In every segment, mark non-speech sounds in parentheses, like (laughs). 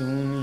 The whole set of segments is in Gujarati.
soon.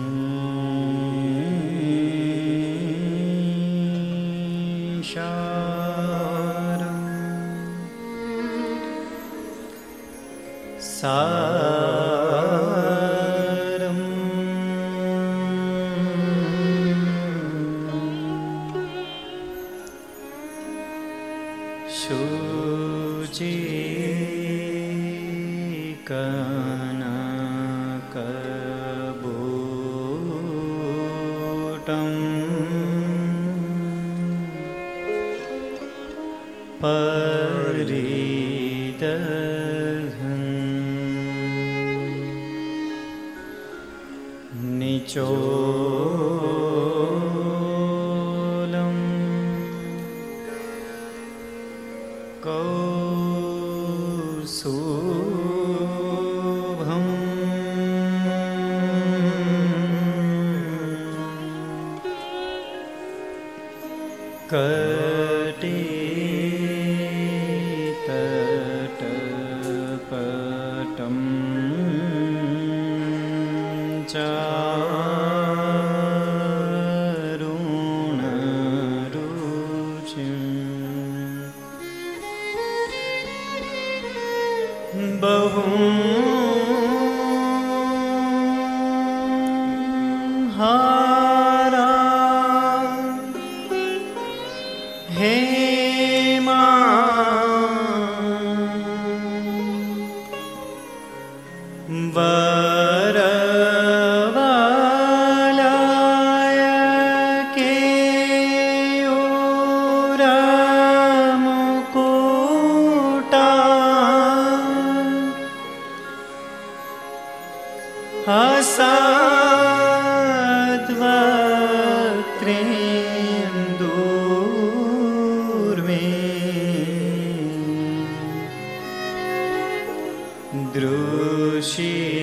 しい。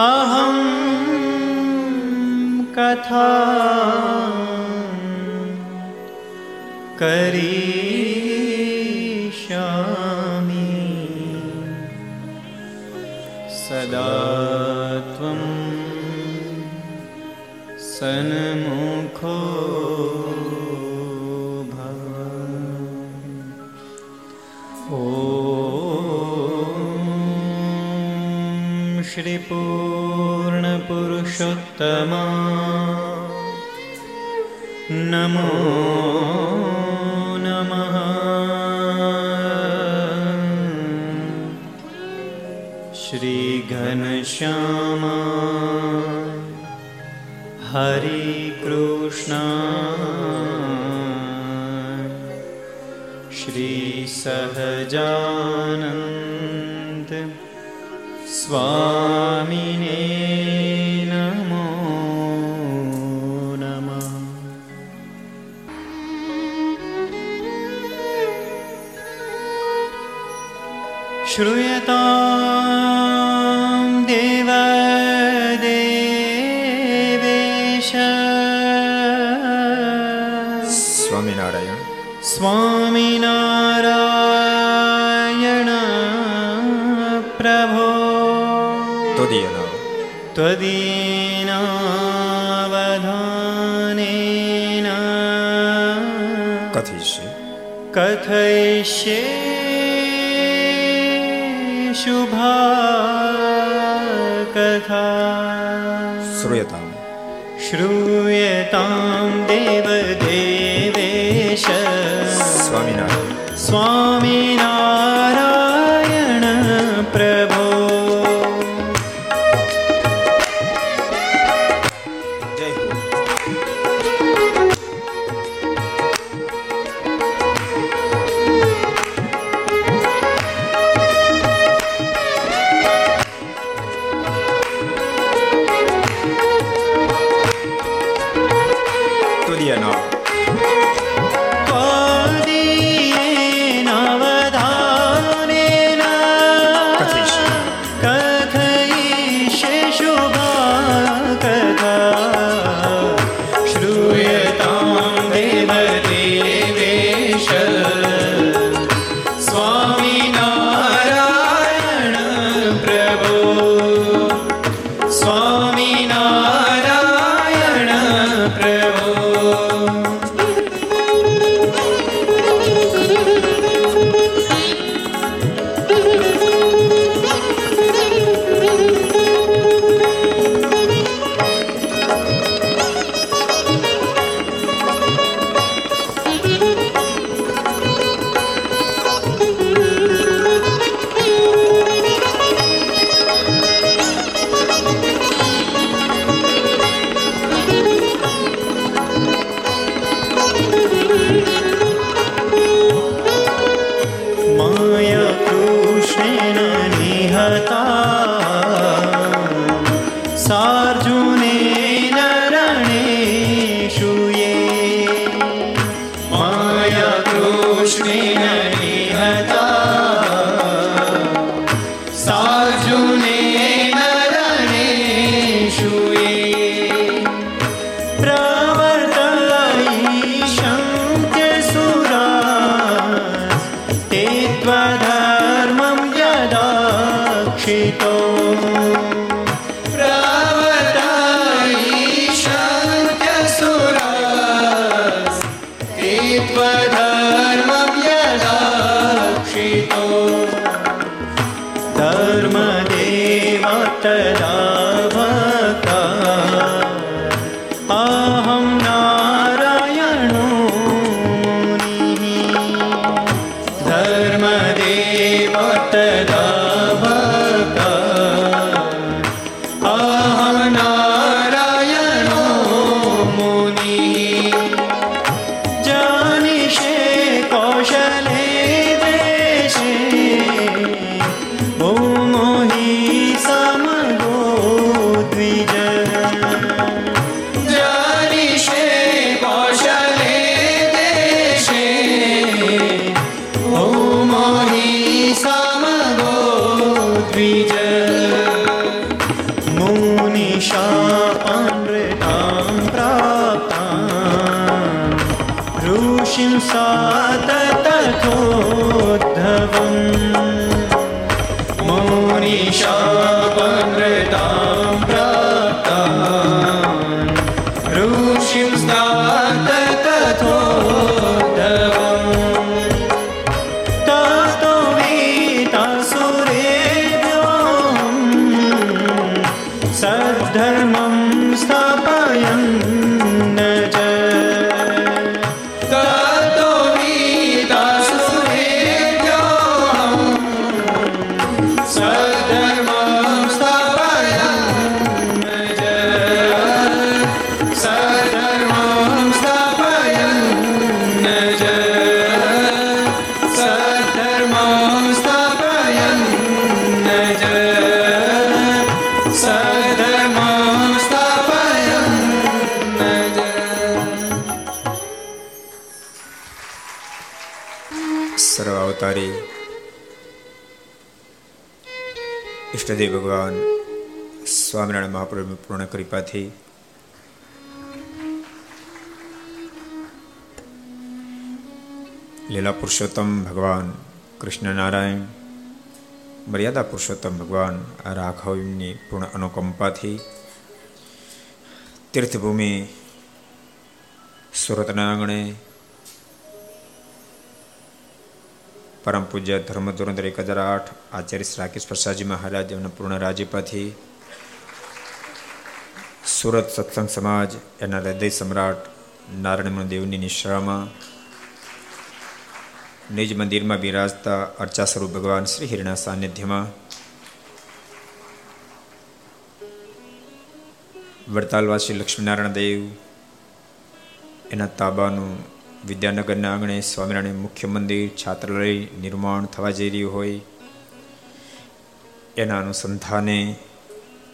अहं कथा करिष्यामि। सदा त्वं सन् नमो नमः। श्रीघनश्यामा हरि श्रीसहजानन्द स्वा share. you know. કૃપાથી લીલા પુરુષોત્તમ ભગવાન કૃષ્ણ નારાયણ મર્યાદા પુરુષોત્તમ ભગવાન રાઘવની પૂર્ણ અનુકંપાથી તીર્થભૂમિ સુરતના આંગણે પરમ પૂજ્ય ધર્મ ધોરણદર એક હજાર આઠ આચાર્ય શ્રી રાકેશ પ્રસાદજી મહારાજ એમના પૂર્ણ રાજ્યપાથી સુરત સત્સંગ સમાજ, એના હૃદય સમ્રાટ નારાયણ દેવની નિશ્રામાં નિજ મંદિરમાં બિરાજતા અર્ચા સ્વરૂપ ભગવાન શ્રી હિરના સાનિધ્યમાં વડતાલવાસી લક્ષ્મીનારાયણ દેવ, એના તાબાનું વિદ્યાનગરના આંગણે સ્વામિનારાયણ મુખ્ય મંદિર, છાત્રાલય નિર્માણ થવા જઈ રહ્યું હોય, એના અનુસંધાને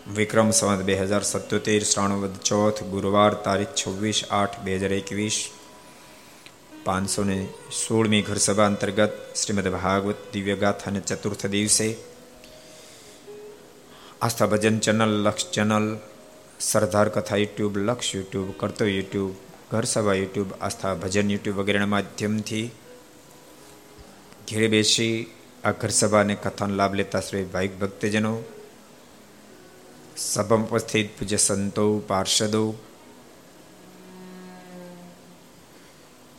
વિક્રમ સંવત બે હજાર સત્યોતેર શ્રાવણવદ ચોથ, ગુરુવાર તારીખ છવ્વીસ આઠ બે હજાર એકવીસ, પાંચસો ને સોળમી ઘરસભા અંતર્ગત શ્રીમદ ભાગવત દિવ્ય ગાથાને ચતુર્થ દિવસે આસ્થા ભજન ચેનલ, લક્ષ ચેનલ, સરદાર કથા યુટ્યુબ, લક્ષ યુટ્યુબ, કરતો યુટ્યુબ, ઘરસભા યુટ્યુબ, આસ્થા ભજન યુટ્યુબ વગેરેના માધ્યમથી ઘેરે બેસી આ ઘરસભાને કથાનો લાભ લેતા શ્રી ભાઈક ભક્તજનો સભા ઉપસ્થિત પૂજ્ય સંતો પાર્ષદો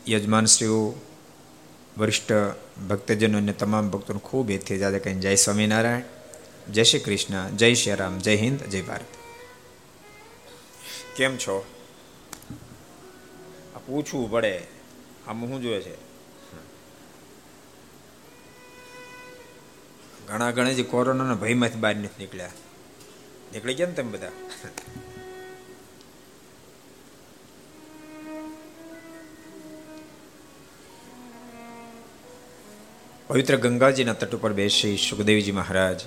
યજમાનશ્રીઓ વરિષ્ઠ ભક્તજનો અને તમામ ભક્તોને ખૂબ એથી જાતે કહીને જય સ્વામિનારાયણ જય શ્રી કૃષ્ણ જય શ્રી રામ જય હિન્દ જય ભારત કેમ છો? આ પૂછવું પડે, આમ શું જોઈએ છે? ઘણા ઘણા જે કોરોનાના ભયમાંથી બહાર નથી નીકળ્યા. નીકળી ગયા ને તમે બધા પવિત્ર ગંગાજીના તટ ઉપર બેસી સુખદેવજી મહારાજ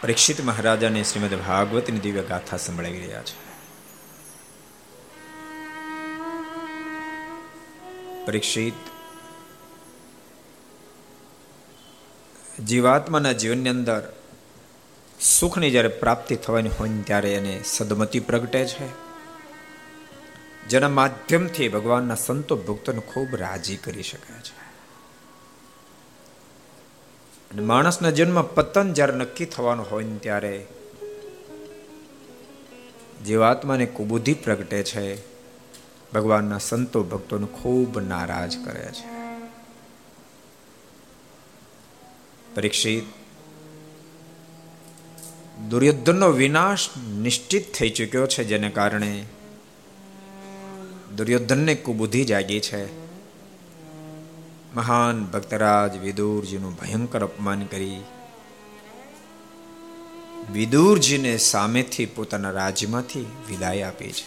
પરીક્ષિત મહારાજાને શ્રીમદ ભાગવતની દિવ્ય ગાથા સંભળાવી રહ્યા છે પરીક્ષિત જીવાત્માના જીવનની અંદર સુખની જ્યારે પ્રાપ્તિ થવાની હોય ત્યારે એને સદમતી પ્રગટે છે. જેના માધ્યમથી ભગવાનના સંતો ભક્તોને ખૂબ રાજી કરી શકે છે. માણસના જન્મ પતન જ્યારે નક્કી થવાનું હોય ને ત્યારે જીવાત્માને કુબુદ્ધિ પ્રગટે છે, ભગવાનના સંતો ભક્તોને ખૂબ નારાજ કરે છે. પરીક્ષિત દુર્યોધનનો વિનાશ નિશ્ચિત થઈ ચૂક્યો છે જેને કારણે દુર્યોધનને કુબુદ્ધિ જાગી છે. મહાન ભક્તરાજ વિદુરજીનું ભયંકર અપમાન કરી. વિદુરજીને સામેથી પોતાના રાજ્યમાંથી વિદાય આપી છે.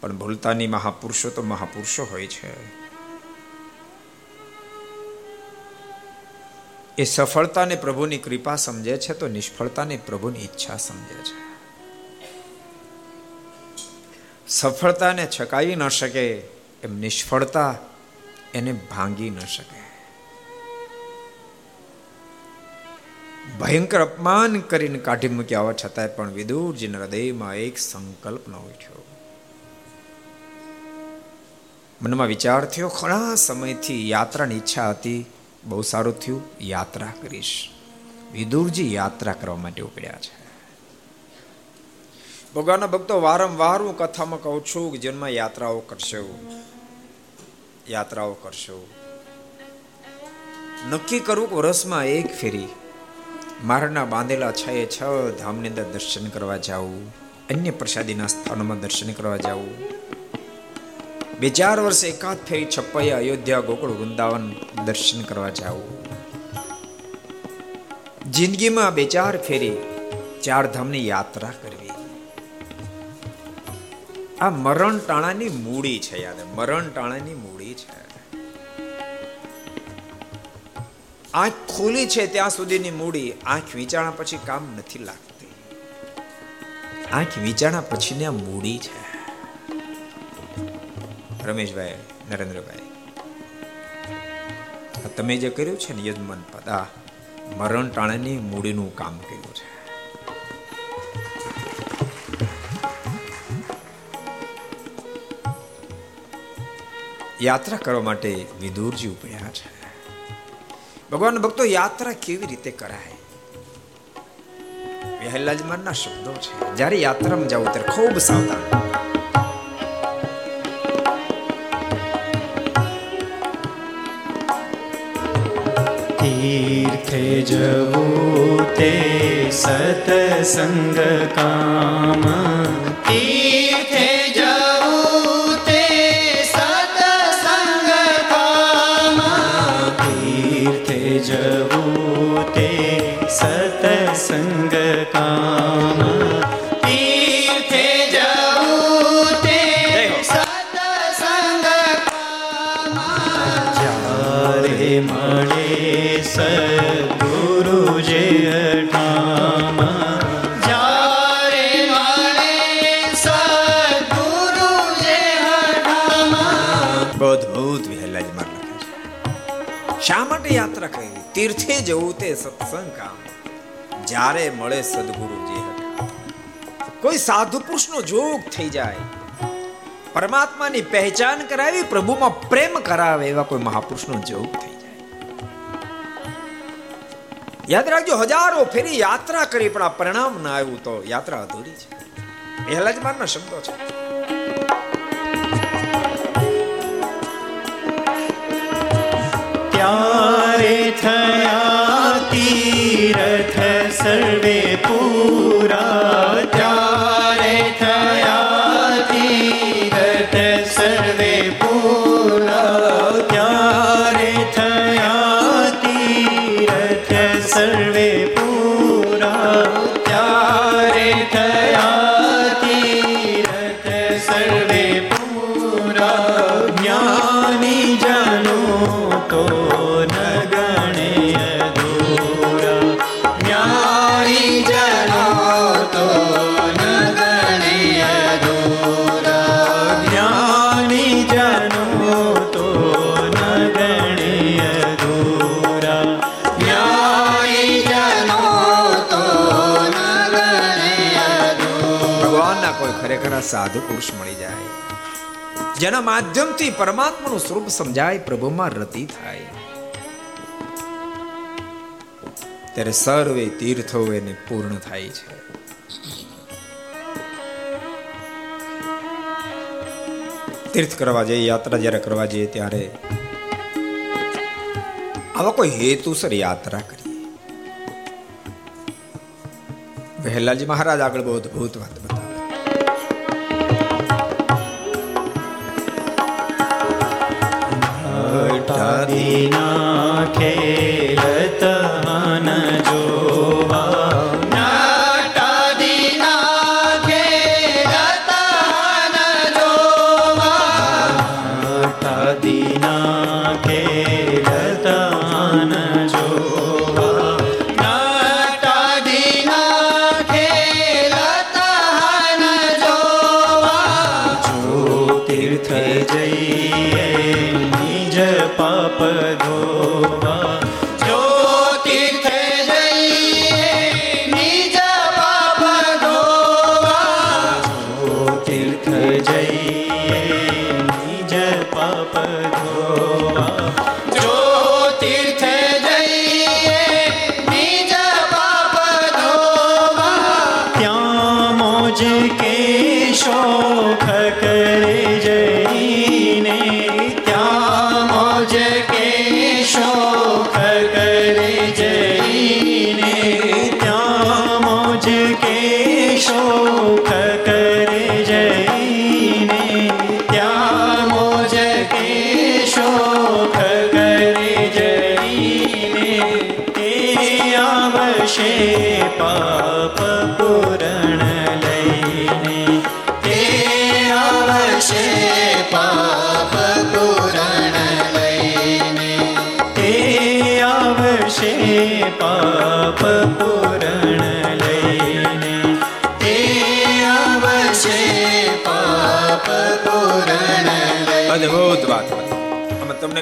પણ ભૂલતાની મહાપુરુષો તો મહાપુરુષો હોય છે. એ સફળતાને પ્રભુની કૃપા સમજે છે તો નિષ્ફળતાને પ્રભુની ઈચ્છા સમજે છે. સફળતાને છકાવી ન શકે, એમ નિષ્ફળતા એને ભાંગી ન શકે. ભયંકર અપમાન કરીને કાઢી મૂક્યા હોવા છતાંય પણ વિદુરજીના હૃદયમાં એક સંકલ્પ ન ઉઠ્યો. મનમાં વિચાર થયો ઘણા સમયથી યાત્રાની ઈચ્છા હતી બહુ સારું થયું. યાત્રા કરીશ. વિદુરજી યાત્રા કરવા માટે ઉપડ્યા છે. ભગવાનના ભક્તો, વારંવાર હું કથામાં કહું છું કે જીવનમાં યાત્રાઓ કરશો. યાત્રાઓ કરશો. નક્કી કરવું વર્ષમાં એક ફેરી મારના બાંધેલા છ એ છ ધામની અંદર દર્શન કરવા જાવું અન્ય પ્રસાદીના સ્થાનોમાં દર્શન કરવા જાવું બે ચાર વર્ષ એકાદ ફેરી છપ્પૈયા અયોધ્યા ગોકુળ વૃંદાવન દર્શન કરવા જાવું જિંદગીમાં બે ચાર ફેરી, ચાર ધામની યાત્રા કરવી. આ મરણ ટાણાની મૂડી છે યાદ મરણ ટાણાની મૂડી છે. આંખ ખુલી છે ત્યાં સુધીની મૂડી, આંખ વિચારણા પછી કામ નથી લાગતી. આંખ વિચારણા પછીની આ મૂડી છે. રમેશભાઈ, નરેન્દ્રભાઈ. તમે જે કર્યું છે ને યજમાન પદા મરણ ટાણાની મૂડીનું કામ કર્યું છે. યાત્રા કરવા માટે વિદુરજી ઉપડ્યા છે. ભગવાન ભક્તો, યાત્રા કેવી રીતે કરાય? વહેલાજમાનના શબ્દો છે. જ્યારે યાત્રામાં જાવ ત્યારે ખૂબ સાવધાન તીર્થે જવું તે સતસંગ તીર્થે તે સત્સંગ કામ. જ્યારે મળે સદગુરુજી કોઈ સાધુ પુરુષનો જોગ થઈ જાય. પરમાત્માની પહેચાન કરાવી પ્રભુમાં પ્રેમ કરાવે એવા કોઈ મહાપુરુષનો જોગ થઈ જાય. યાદ રાખજો, હજારો ફેરી યાત્રા કરી પણ આ પરિણામ ના આવ્યું તો યાત્રા અધૂરી છે. પહેલાજમાનના શબ્દો છે. તીરથ સાધુ પુરુષ મળી જાય. જેના માધ્યમથી પરમાત્માનું સ્વરૂપ સમજાય, પ્રભુમાં રતિ થાય. ત્યારે સર્વે તીર્થો એને પૂર્ણ થાય છે. તીર્થ કરવા જઈએ, યાત્રા જ્યારે કરવા જઈએ ત્યારે આવા કોઈ હેતુસર યાત્રા કરીએ. વહેલાજી મહારાજ આગળ બહુ અદભુત વાત નાટાદીના ખેલત મન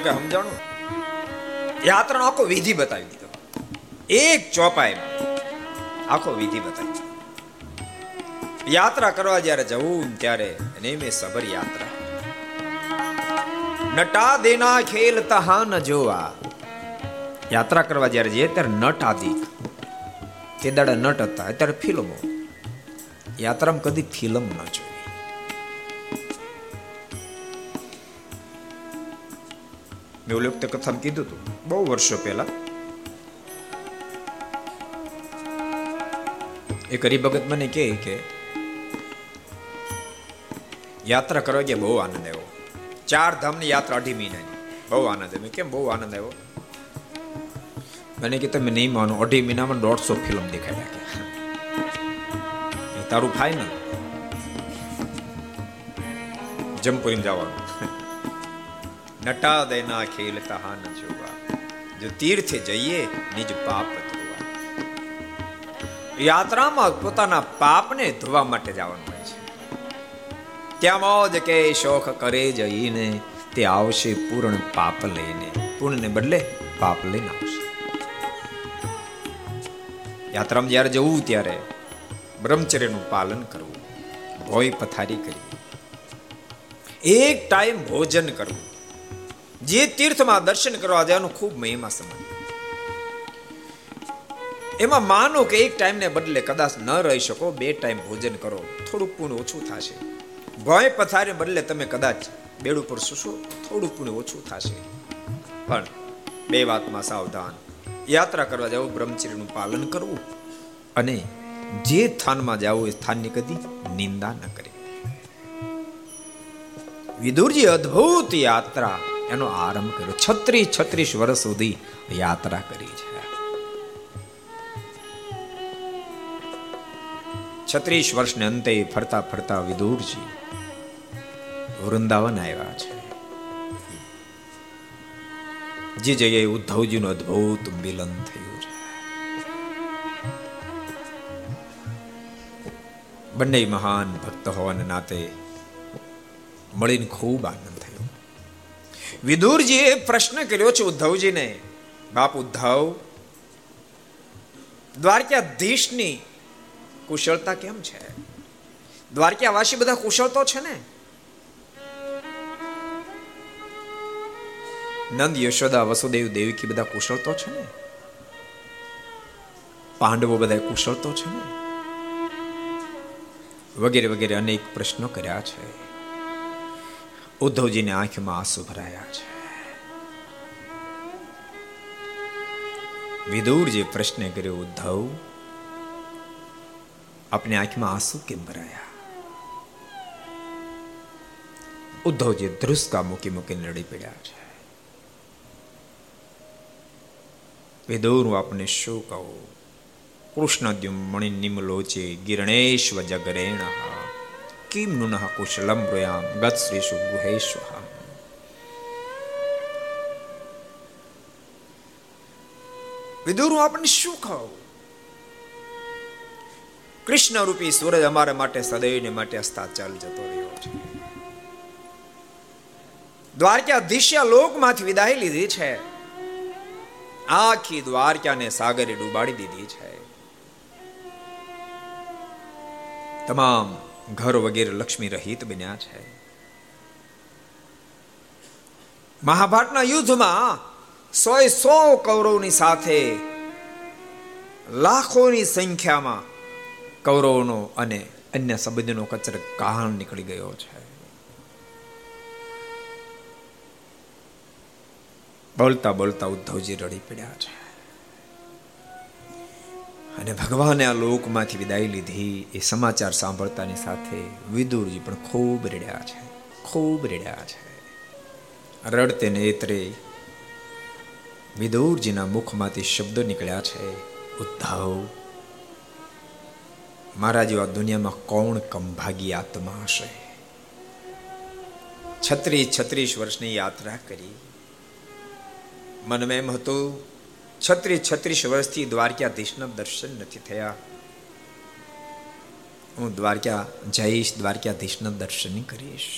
કઈ સમજાણું? આખો વિધિ બતાવી દીધો. એક ચોપાઈ આખો વિધિ બતાવી યાત્રા કરવા જ્યારે જવું ત્યારે નેમે સબર યાત્રા. નટા દેના ખેલ તહા ન જોવા. યાત્રા કરવા જ્યારે જઈએ ત્યારે નટ આદિ. તે દાડા નટ હતા અત્યારે ફિલ્મો. યાત્રામાં કદી ફિલ્મ ન જોઈ. મેં વખતે કથામાં કીધું હતું. બહુ વર્ષો પહેલા. એક હરિભગત મને કહે કે, યાત્રા કરવા ગયા, બહુ આનંદ આવ્યો. ચાર ધામની યાત્રા અઢી મહિનાની. બહુ આનંદ આવ્યો. કેમ બહુ આનંદ આવ્યો? મને કે, તમે નહીં માનો, અઢી મહિનામાં દોઢસો ફિલ્મ દેખાડ્યા કે. તારું ફાઈનલ જમપુરી જવાનું. નટા દેના ખેલ તહા ન જોવા. જો તીર્થે જઈએ, નિજ પાપ ધોવા. યાત્રામાં પોતાના પાપને ધોવા માટે જવાનું હોય છે. ત્યાં જ કે શોખ કરે જઈને, તે આવશે પૂર્ણ પાપ લઈને. પૂર્ણને બદલે પાપ લઈને આવશે. યાત્રામાં જ્યારે જવું, ત્યારે બ્રહ્મચર્યનું પાલન કરવું. ભોય પથારી કરવી. એક ટાઈમ ભોજન કરવું. જે તીર્થમાં દર્શન કરવા જવાનું ખૂબ મહિમા સમાન. એમાં માનો કે એક ટાઈમને બદલે કદાચ ન રહી શકો, બે ટાઈમ ભોજન કરો, થોડુંક પુણ્ય ઓછું થશે. ભય પથારી બદલે તમે કદાચ બેડ ઉપર સુશો થોડું પુણ્ય ઓછું થશે. પણ બે વાતમાં સાવધાન. યાત્રા કરવા જવું બ્રહ્મચર્યનું પાલન કરવું અને જે સ્થાનમાં જવું એ સ્થાનની કદી નિંદા ન કરે. વિદુરજી, અદ્ભુત યાત્રા. એનો આરંભ કર્યો. છત્રીસ છત્રીસ વર્ષ સુધી યાત્રા કરી છે. છત્રીસ વર્ષને અંતે ફરતા ફરતા વિદુરજી વૃંદાવન આવ્યા છે. જે જગ્યાએ ઉદ્ધવજીનું અદ્ભુત મિલન થયું છે. બંને મહાન ભક્ત હોવાના નાતે મળીને ખૂબ આનંદ વિદુરજીએ પ્રશ્ન કર્યો છે ઉદ્ધવજીને, બાપ ઉદ્ધવ, દ્વારકાધીશની કુશળતા કેમ છે? દ્વારકાવાસી બધા કુશળ તો છે ને? નંદ યશોદા વસુદેવ દેવકી બધા કુશળ તો છે ને? પાંડવો બધા કુશળ તો છે ને? વગેરે વગેરે અનેક પ્રશ્નો કર્યા છે. ઉદ્ધવજીની આંખમાં આંસુ ભરાયા છે. વિદુરજી પ્રશ્ન કર્યો, ઉદ્ધવ, આપની આંખમાં આંસુ કેમ ભરાયા? ઉદ્ધવજી ધ્રુસકા મૂકી મૂકીને લડી પડ્યા છે. વિદુર આપને શું કહું? કૃષ્ણ મણિ નિમલોચે ગિરણેશ્વ જગરેણ કિમ નુન કુશલમ બ્રુયામ ગત શ્રીષુ ગુહેશ્વહમ વિદુર હું આપણને શું કહું કૃષ્ણ રૂપી સૂરજ અમારા માટે સદૈવને માટે અસ્તાચલ જતો રહ્યો છે દ્વારકાધીશ્ય લોકમાંથી વિદાય લીધી છે આખી દ્વારકાને સાગરે ડૂબાડી દીધી છે તમામ ઘર વગેરે લક્ષ્મી રહિત બન્યા છે. મહાભારતના યુદ્ધમાં સો સો કૌરવની સાથે લાખોની સંખ્યામાં કૌરવનો અને અન્ય સંબંધનો કચર કાહણ નીકળી ગયો છે. બોલતા બોલતા ઉદ્ધવજી રડી પડ્યા છે. અને ભગવાને આ લોકમાંથી વિદાય લીધી. એ સમાચાર સાંભળતાની સાથે વિદુરજી પણ ખૂબ રેડ્યા છે. ખૂબ રેડ્યા છે. રડતે નેત્રે વિદુરજીના મુખમાંથી શબ્દો નીકળ્યા છે. ઉદ્ધવ, મારા જેવા દુનિયામાં કોણ કંભાગી આત્મા હશે? છત્રીસ છત્રીસ વર્ષની યાત્રા કરી. મનમાં એમ હતું છત્રીસ છત્રીસ વર્ષથી દ્વારકાધીશના દર્શન નથી થયા. હું દ્વારકા જઈશ, દ્વારકાધીશના દર્શન કરીશ.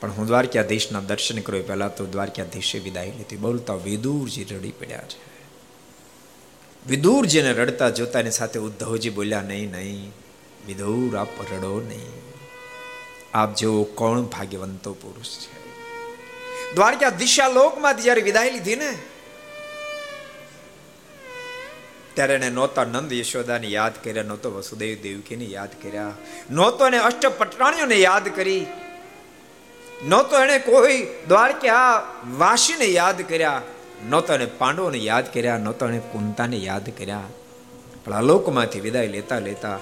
પણ હું દ્વારકાધીશના દર્શન કર્યો પહેલા તો દ્વારકાધીશે વિદાય લીધી. બોલતા વિદુરજી રડી પડ્યા છે. વિદુરજીને રડતા જોતાની સાથે ઉદ્ધવજી બોલ્યા, નહીં નહીં, વિદુર, આપ રડો નહીં. આપ જેવો કોણ ભાગ્યવંતો પુરુષ છે. દ્વારકા દિશા લોકમાંથી જ્યારે વિદાય લીધી ને, ત્યારે એને નહોતા નંદ યશોદાને યાદ કર્યા, નહોતો વસુદેવ દેવકીને યાદ કર્યા, નહોતો એને અષ્ટપટરાણીઓને યાદ કરી, નહોતો એને કોઈ દ્વારકા વાસીને યાદ કર્યા, નહોતો એને પાંડવોને યાદ કર્યા, નહોતો એને કુંતાને યાદ કર્યા. પણ લોકમાંથી વિદાય લેતા લેતા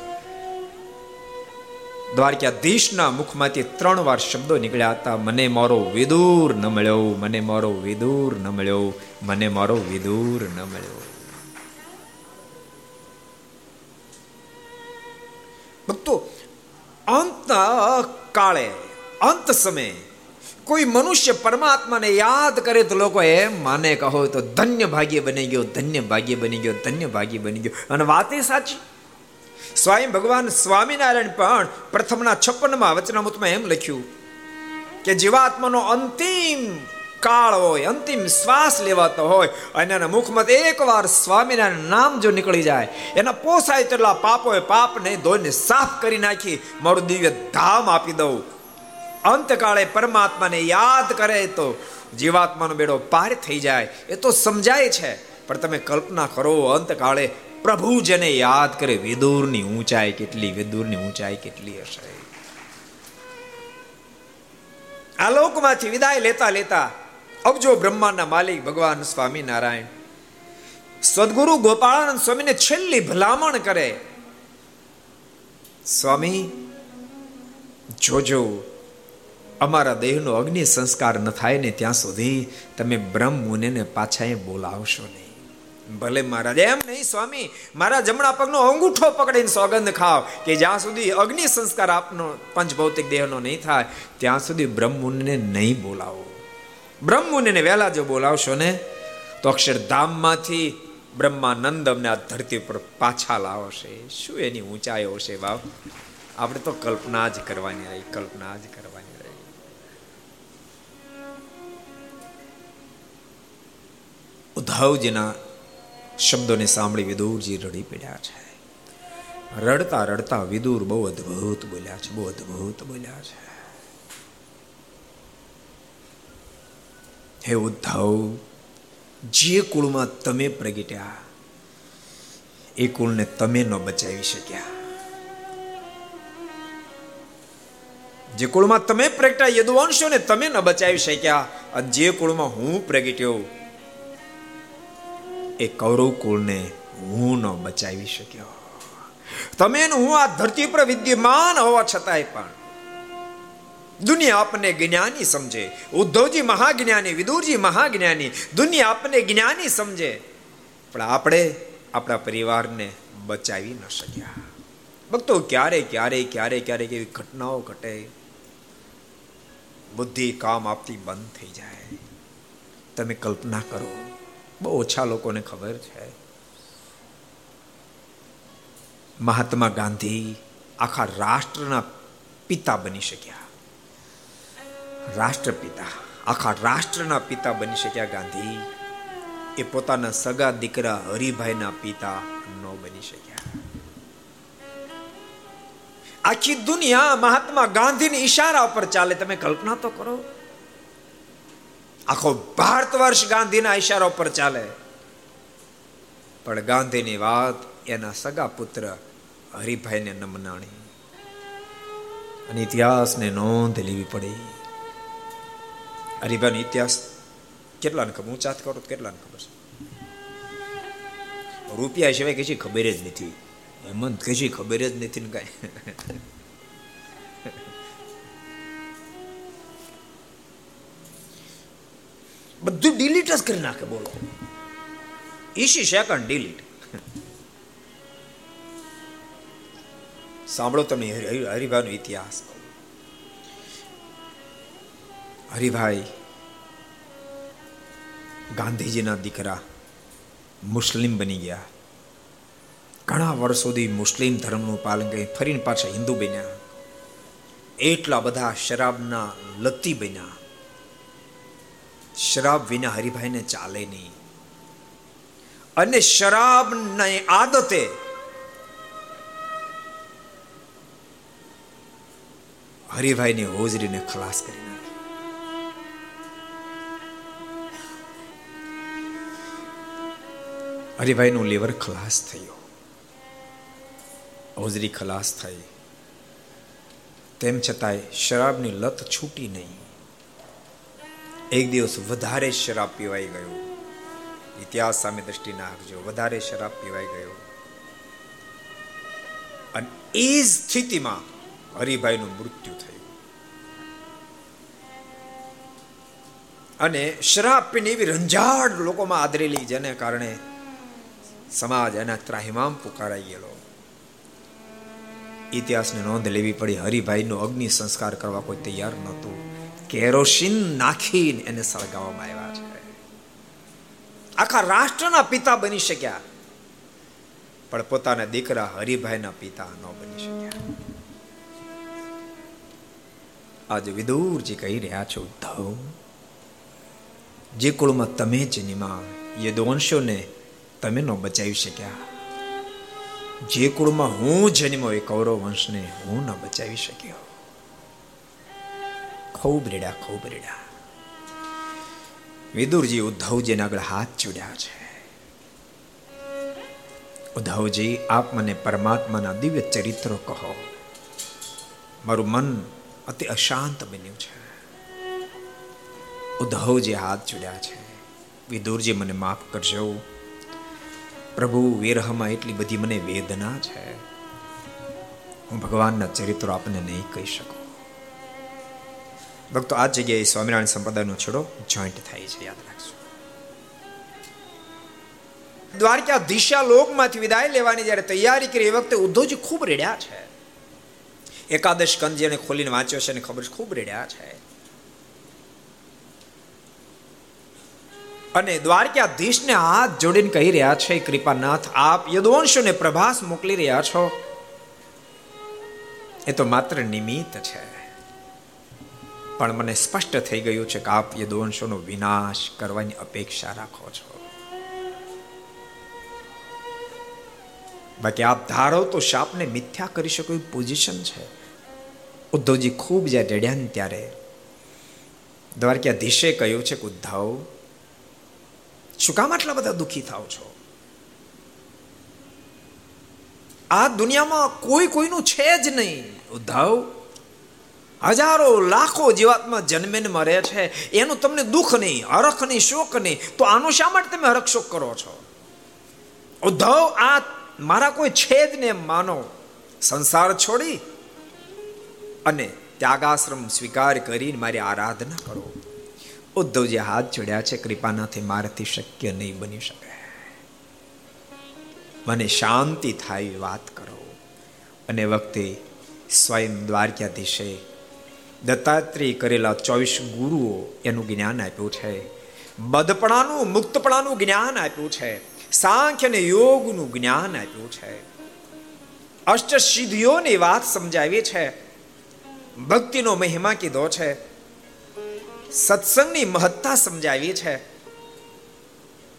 દ્વારકાધીશના મુખમાંથી ત્રણ વાર શબ્દો નીકળ્યા હતા, મને મારો વિદુર ન મળ્યો, મને મારો વિદુર ન મળ્યો, મને મારો વિદુર ન મળ્યો. ભક્તો, અંત કાળે, અંત સમયે કોઈ મનુષ્ય પરમાત્માને યાદ કરે તો લોકો એમ માને કહો તો ધન્ય ભાગ્ય બની ગયો, ધન્ય ભાગ્ય બની ગયો, ધન્ય ભાગ્ય બની ગયો. અને વાત એ સાચી. સ્વયં ભગવાન સ્વામિનારાયણ પણ પ્રથમના છપ્પનમાં વચનામૃતમાં એમ લખ્યું કે જીવાત્માનો અંતિમ કાળ હોય, અંતિમ શ્વાસ લેવાતો હોય અને એના મુખમાં એકવાર સ્વામિનારાયણ નામ જો નીકળી જાય, એના પોસાય તેટલા પાપો પાપને ધોઈને સાફ કરી નાખી, મારું દિવ્ય ધામ આપી દઉં. અંતકાળે પરમાત્માને યાદ કરે તો જીવાત્માનો બેડો પાર થઈ જાય. એ તો સમજાય છે, પણ તમે કલ્પના કરો અંતકાળે પ્રભુ જેને યાદ કરે, વિદુરની ઊંચાઈ કેટલી, વિદુરની ઊંચાઈ કેટલી હશે? આ લોકમાંથી વિદાય લેતા લેતા અબજો બ્રહ્માંડના માલિક ભગવાન સ્વામિનારાયણ સદગુરુ ગોપાળાનંદ સ્વામીને છેલ્લી ભલામણ કરે, સ્વામી, જોજો, અમારા દેહનો અગ્નિ સંસ્કાર ન થાય ને ત્યાં સુધી તમે બ્રહ્મ મુનિને પાછા બોલાવશો નહીં. ભલે મહારાજ. એમ નહીં, સ્વામી. મારા જમણા પગનો અંગૂઠો પકડીને સોગંદ ખાવ કે જ્યાં સુધી અગ્નિ સંસ્કાર આપનો પંચભૌતિક દેહનો નહીં થાય, ત્યાં સુધી બ્રહ્મુનને નહીં બોલાવો. બ્રહ્મુનિને વહેલા જો બોલાવશો ને, તો અક્ષરધામમાંથી બ્રહ્માનંદ અમને આ ધરતી પર પાછા લાવશે. શું એની ઊંચાઈઓ છે બાપ? આપણે તો કલ્પના જ કરવાની રહી, કલ્પના જ કરવાની ઉદ્ધવજીના શબ્દોને સાંભળી વિદુરજી રડી પડ્યા છે. રડતા રડતા વિદુર બહુ અદ્ભુત બોલ્યા છે, બહુ અદ્ભુત બોલ્યા છે. હે ઉદ્ધવ, જે કુળમાં તમે પ્રગટ્યા, એ કુળને તમે ન બચાવી શક્યા. જે કુળમાં તમે પ્રગટ્યા, યદુવંશોને તમે ન બચાવી શક્યા, અને જે કુળમાં હું પ્રગટ્યો એ કૌરવ કુળને હું ન બચાવી શક્યો. તમે હું આ ધરતી પર વિદ્યમાન હોવા છતાંય પણ. દુનિયા આપને જ્ઞાની સમજે. ઉદ્ધવજી મહાજ્ઞાની, વિદુરજી મહાજ્ઞાની, દુનિયા આપને જ્ઞાની સમજે. પણ આપણે આપણા પરિવારને બચાવી ન શક્યા. ભક્તો, ક્યારે ક્યારે ક્યારે ક્યારે એવી ઘટનાઓ ઘટે? બુદ્ધિ કામ આપતી બંધ થઈ જાય. તમે કલ્પના કરો. બહુ ઓછા લોકોને ખબર છે. મહાત્મા ગાંધી આખા રાષ્ટ્રના પિતા બની શક્યા. રાષ્ટ્રપિતા, આખા રાષ્ટ્રના પિતા બની શક્યા ગાંધી. એ પોતાના સગા દીકરા હરિભાઈના પિતા ન બની શક્યા. આખી દુનિયા મહાત્મા ગાંધીની ઈશારા પર ચાલે. તમે કલ્પના તો કરો. આખો ભારત વર્ષ ગાંધીના ઈશારો પર ચાલે. પણ ગાંધીની વાત એના સગા પુત્ર હરિભાઈને ન મનાણી. અને ઇતિહાસને નોંધ લેવી પડી. હરિભાઈનો ઇતિહાસ કેટલાને ખબર? ઊંચાત કરો તો કેટલાને ખબર છે? રૂપિયા સિવાય કશી ખબર જ નથી. હેમંત કશી ખબર જ નથી ને કાંઈ. બધું ડિલીટ જ કરી નાખે બોલો. ઈસી સેકન્ડ ડિલીટ સાંભળો તમે હરિભાઈનો ઇતિહાસ. હરિભાઈ ગાંધીજીના દીકરા મુસ્લિમ બની ગયા. ઘણા વર્ષ સુધી મુસ્લિમ ધર્મનું પાલન કરી ફરીને પાછા હિન્દુ બન્યા. એટલા બધા શરાબના લતી બન્યા. શરાબ વિના હરિભાઈને ચાલે નહીં. અને શરાબની આદતે હરિભાઈની હોજરીને ખલાસ કરી નાખી. હરિભાઈનું લીવર ખલાસ થયું. હોજરી ખલાસ થઈ. તેમ છતાંય શરાબની લત છૂટી નહીં. એક દિવસ વધારે શરાબ પીવાઈ ગયો. ઇતિહાસ સામે દ્રષ્ટિ નાખજો. વધારે શરાબ પીવાઈ ગયો. અને એ સ્થિતિમાં હરિભાઈનું મૃત્યુ થયું. અને શરાબ પીને એવી રંજાડ લોકોમાં આદરેલી, જેને કારણે સમાજ એના ત્રાહિમામ પુકારાઈ ગયેલો. ઇતિહાસને નોંધ લેવી પડી. હરિભાઈનો અગ્નિ સંસ્કાર કરવા કોઈ તૈયાર નહોતું. કેરોસીન નાખીને એને સળગાવવામાં આવ્યા છે. આખા રાષ્ટ્રના પિતા બની શક્યા. પણ પોતાના દીકરા હરિભાઈના પિતા ન બની શક્યા. આજે વિદુરજી કહી રહ્યા છો ઉદ્ધવ જે કુળમાં તમે જન્મા યદવંશોને તમે ન બચાવી શક્યા. જે કુળમાં હું જન્મ્યો એ કૌરવ વંશને હું ન બચાવી શક્યો. ખૂબ રેડા ખૂબ રેડા વિદુરજી ઉદ્ધવજીને આગળ હાથ જોડ્યા છે. ઉદ્ધવજી, આપ મને પરમાત્માના દિવ્ય ચરિત્રો કહો. મારું મન અતિ અશાંત બન્યું છે. ઉદ્ધવજી હાથ જોડ્યા છે. વિદુરજી, મને માફ કરજો. પ્રભુ, વિરહમાં એટલી બધી મને વેદના છે. હું ભગવાનના ચરિત્રો આપને નહીં કહી શકું. ભક્તો, આ જગ્યાએ સ્વામિનારાયણ સંપ્રદાયનો છેડો જોઈન્ટ થાય છે, યાદ રાખજો. દ્વારકા દિશા લોકમાંથી વિદાય લેવાની જ્યારે તૈયારી કરી, એ વખતે ઉદ્ધવજી ખૂબ રેડ્યા છે. એકાદશ કંદ ખોલીને વાંચ્યો છે એને ખબર ખૂબ રેડ્યા છે. અને દ્વારકાધીશને હાથ જોડીને કહી રહ્યા છે, કૃપાનાથ, આપ યદવંશોને પ્રભાસ મોકલી રહ્યા છો. એ તો માત્ર નિમિત્ત છે. પણ મને સ્પષ્ટ થઈ ગયું છે કે આપ યદુવંશોનો વિનાશ કરવાની અપેક્ષા રાખો છો. બાકી આપ ધારો તો શાપને મિથ્યા કરી શકો એવી પોઝિશન છે. ઉદ્ધવજી ખૂબ જ્યાં રેડ્યા ને ત્યારે દ્વારકાધીશે કહ્યું છે કે ઉદ્ધવ, શું કામ આટલા બધા દુઃખી થાવ છો? આ દુનિયામાં કોઈ કોઈનું છે જ નહીં. ઉદ્ધવ હજારો, લાખો જીવાત્મા જન્મેને મરે છે. એનું તમને દુઃખ નહીં, હરખ નહીં, શોક નહીં. તો આનું શા માટે તમે હરખ શોક કરો છો? ઉદ્ધવ, આ મારા કોઈ છેદને માનો. સંસાર છોડી અને ત્યાગાશ્રમ સ્વીકાર કરીને મારી આરાધના કરો. ઉદ્ધવજી હાથ જોડ્યા છે, કૃપાનાથી મારાથી શક્ય નહીં બની શકે. મને શાંતિ થાય વાત કરો. અને વખતે સ્વયં દ્વારકાધીશે દત્તાત્રેય કરેલા ચોવીસ ગુરુઓ એનું જ્ઞાન આપ્યું છે. બદપણાનું, મુક્તપણાનું જ્ઞાન આપ્યું છે. સાંખ્ય અને યોગનું જ્ઞાન આપ્યું છે. અષ્ટ સિદ્ધિઓની વાત સમજાવી છે. ભક્તિનો મહિમા કીધો છે. સત્સંગની મહત્તા સમજાવી છે.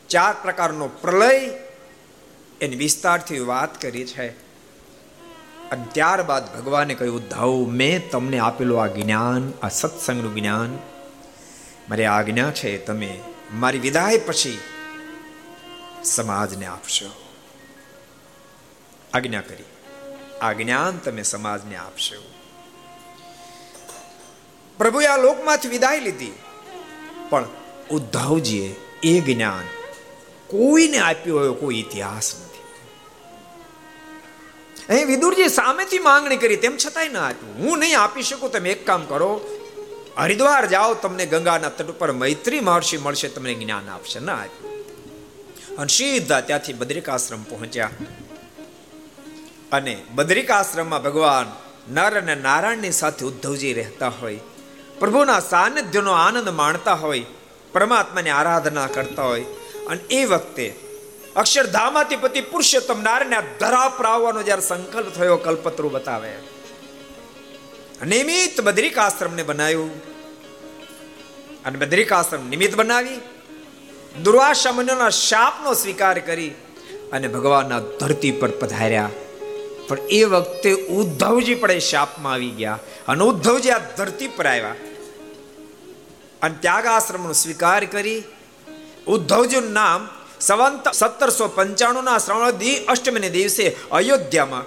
ચાર પ્રકારનો પ્રલય એની વિસ્તારથી વાત કરી છે. અને ત્યારબાદ ભગવાને કહ્યું ધાવ મેં તમને આપેલું આ જ્ઞાન, આ સત્સંગનું જ્ઞાન. મારી આજ્ઞા છે, તમે મારી વિદાય પછી સમાજને આપશો. આજ્ઞા કરી. આ જ્ઞાન તમે સમાજને આપશો. પ્રભુએ આ લોકમાંથી વિદાય લીધી. પણ ઉદ્ધવજીએ એ જ્ઞાન કોઈને આપ્યું હોય કોઈ ઇતિહાસ નથી અહીં વિદુરજી સામેથી માંગણી કરી, તેમ છતાંય ના આપ્યું. હું નહીં આપી શકું, તમે એક કામ કરો. હરિદ્વાર જાઓ, તમને ગંગાના તટ ઉપર મૈત્રી મહર્ષિ મળશે, તમને જ્ઞાન આપશે. ના આપ્યું. અને સીધા ત્યાંથી બદ્રિકાશ્રમ પહોંચ્યા. અને બદ્રિકાશ્રમમાં ભગવાન નર અને નારાયણની સાથે ઉદ્ધવજી રહેતા હોય, પ્રભુના સાનિધ્યનો આનંદ માણતા હોય, પરમાત્માની આરાધના કરતા હોય. અને એ વખતે અક્ષરધામાથી પતિ પુરુષોત્તમ નારાયણ ધરા પ્રાવવાનો જ્યારે સંકલ્પ થયો, કલ્પત્રુ બતાવે. નિમિત્ત બદ્રિકાશ્રમને બનાવ્યું. અને બદ્રિકાશ્રમ નિમિત્ત બનાવી દુર્વાસા મુનિના શાપનો સ્વીકાર કરી અને ભગવાનના ધરતી પર પધાર્યા. પણ એ વખતે ઉદ્ધવજી પણ એ શાપમાં આવી ગયા અને ઉદ્ધવજી આ ધરતી પર આવ્યા. અને ત્યાગાશ્રમનો સ્વીકાર કરી, ઉદ્ધવજીનું નામ સંવંત સત્તરસો પંચાણુંના શ્રવણદી અષ્ટમીને દિવસે અયોધ્યામાં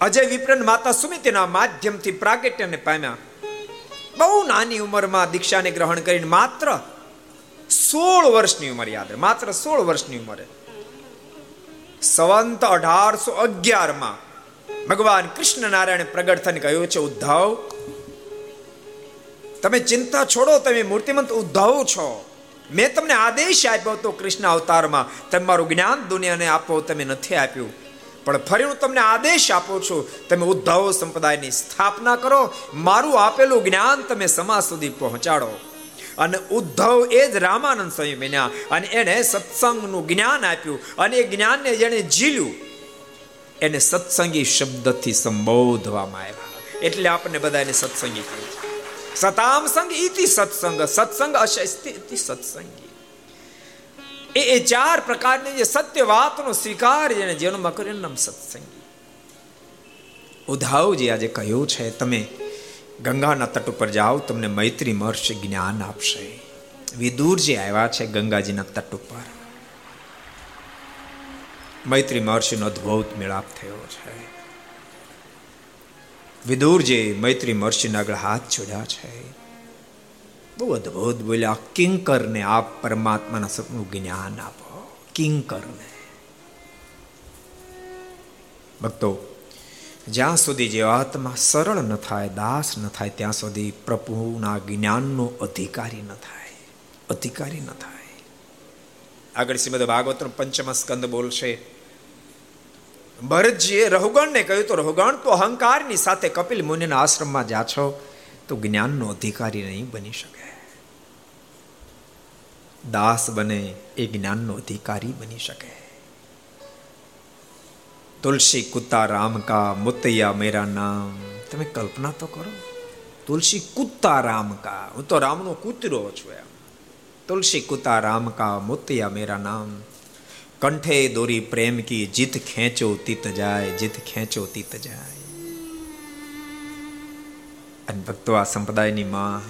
અજય વિપ્રન માતા સુમિતિના માધ્યમથી પ્રાગટ્યને પામ્યા. બહુ નાની ઉંમરમાં દીક્ષાને ગ્રહણ કરીને માત્ર સોળ વર્ષની ઉંમર યાદ રહે, માત્ર સોળ વર્ષની ઉંમરે. સંવંત અઢારસો અગિયારમાં ભગવાન કૃષ્ણ નારાયણ પ્રગટ થઈને કહ્યું છે, ઉદ્ધવ, તમે ચિંતા છોડો, તમે મૂર્તિમંત ઉદ્ધવ છો. મેં તમને આદેશ આપ્યો તો કૃષ્ણ અવતારમાં. તમારું જ્ઞાન દુનિયાને આપો, તમે નથી આપ્યું. પણ ફરી હું તમને આદેશ આપું છું, તમે ઉદ્ધવ સંપ્રદાયની સ્થાપના કરો, મારું આપેલું જ્ઞાન તમે સમાજ સુધી પહોંચાડો. અને ઉદ્ધવ એ જ રામાનંદ સ્વામી બન્યા અને એને સત્સંગનું જ્ઞાન આપ્યું અને એ જ્ઞાનને જેણે ઝીલ્યું, એને સત્સંગી શબ્દથી સંબોધવામાં આવ્યા. એટલે આપણને બધાને સત્સંગી કહે છે સતામ સંગ ઇતિ સત્સંગ સત્સંગ અશસ્તિ સત્સંગી એ એ ચાર પ્રકારની જે સત્ય વાતનો સ્વીકાર જેને જીવનમાં કર્યો નામ સત્સંગી ઉદ્ધવજી આજે કહ્યું છે તમે ગંગાના તટ ઉપર જાઓ તમને મૈત્રી મહર્ષિ જ્ઞાન આપશે વિદુરજી આવ્યા છે ગંગાજીના તટ ઉપર મૈત્રી મહર્ષિનો અદ્ભુત મેળાપ થયો છે વિદુરજી મૈત્રી મહર્ષિના આગળ હાથ જોડ્યા છે. બહુ અદભુત બોલ્યા, કિંકરને આપ પરમાત્માના સપનું જ્ઞાન આપો. કિંકરને. ભક્તો, જ્યાં સુધી જીવાત્મા સરળ ન થાય, દાસ ન થાય, ત્યાં સુધી પ્રભુના જ્ઞાનનો અધિકારી ન થાય. અધિકારી ન થાય. આગળ શ્રીમદ ભાગવતનો પંચમ સ્કંદ બોલશે. ભરતજીએ રહુગણને કહ્યું, તો રહુગણ તો અહંકારની સાથે કપિલ મુનિના આશ્રમમાં જા છો. તો જ્ઞાનનો અધિકારી નહીં બની શકે. દાસ બને એ જ્ઞાનનો અધિકારી બની શકે. તુલસી કુત્તા રામ કા મુતૈયા મેરા નામ. તમે કલ્પના તો કરો. તુલસી કુત્તા રામ કા. હું તો રામનો કૂતરો છું એમ. તુલસી કુતા રામ કા મુતૈયા મેરા નામ. કંઠે દોરી પ્રેમ કી જીત ખેંચો તીત જાય, જીત ખેંચો તીત જાય. અને ભક્તો આ સંપ્રદાયની માં,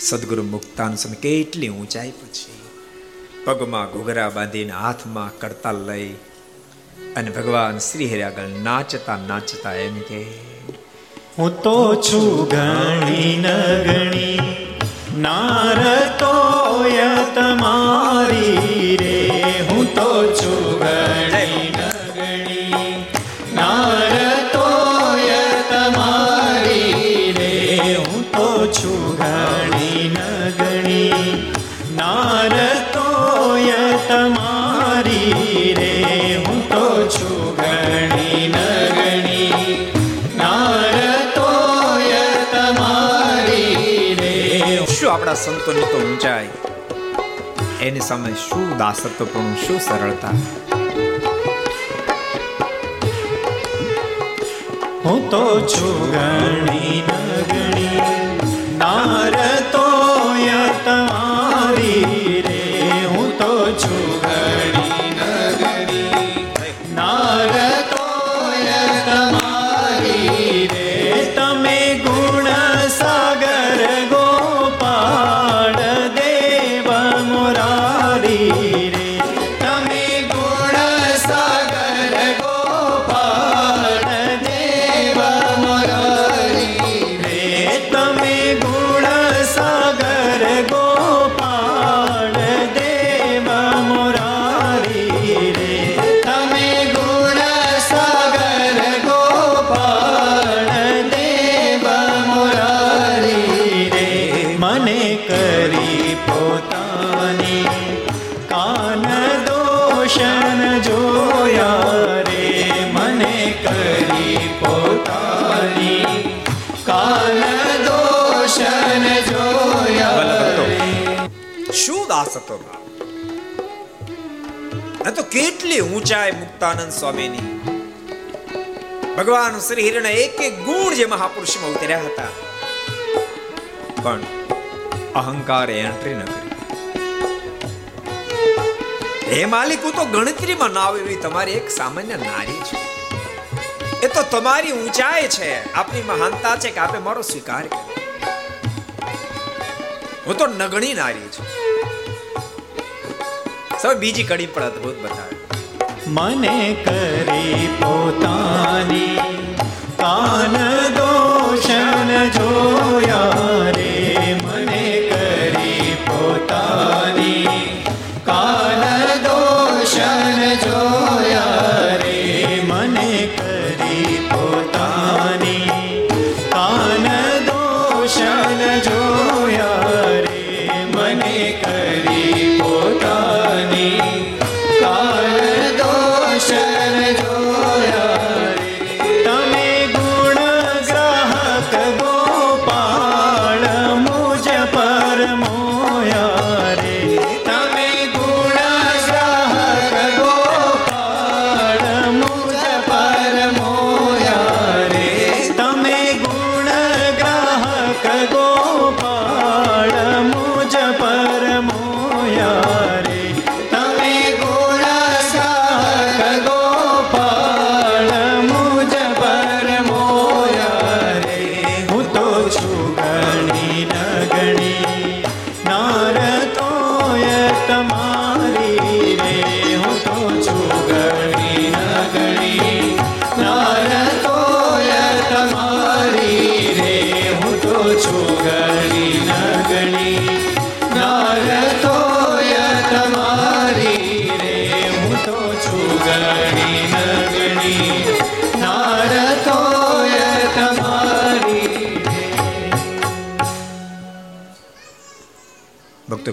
સદગુરુ મુક્તાન સમય કેટલી ઊંચાઈ પછી પગમાં ઘોઘરા બાંધીને હાથમાં કરતાલ લઈ અને ભગવાન શ્રી હરિ આગળ નાચતા નાચતા એમ કે હું તો છું ગણી ન ગણી નાર તો તમારી રે. આપણા સંતોની તો ઊંચાઈ? એની સામે શું દાસત્વપણું શું સરળતા? હું તો છું ગણી ઊંચાઈ મુક્તાનંદ સ્વામીની. ભગવાન શ્રી હિરણ એક એક ગુણ જે મહાપુરુષમાં ઉતર્યા હતા. પણ અહંકાર એન્ટ્રી ન કરી. હે માલિક, હું તો ગણતરીમાં ના આવે તમારી એક સામાન્ય નારી છે. એ તો તમારી ઊંચાઈ છે. આપની મહાનતા છે કે આપે મારો સ્વીકાર હું તો નગણી નારી છું. સૌ બીજી કડી પણ અદભુત બતાવે. મને કરી પોતાની. કાન દોષણ જોયા રે.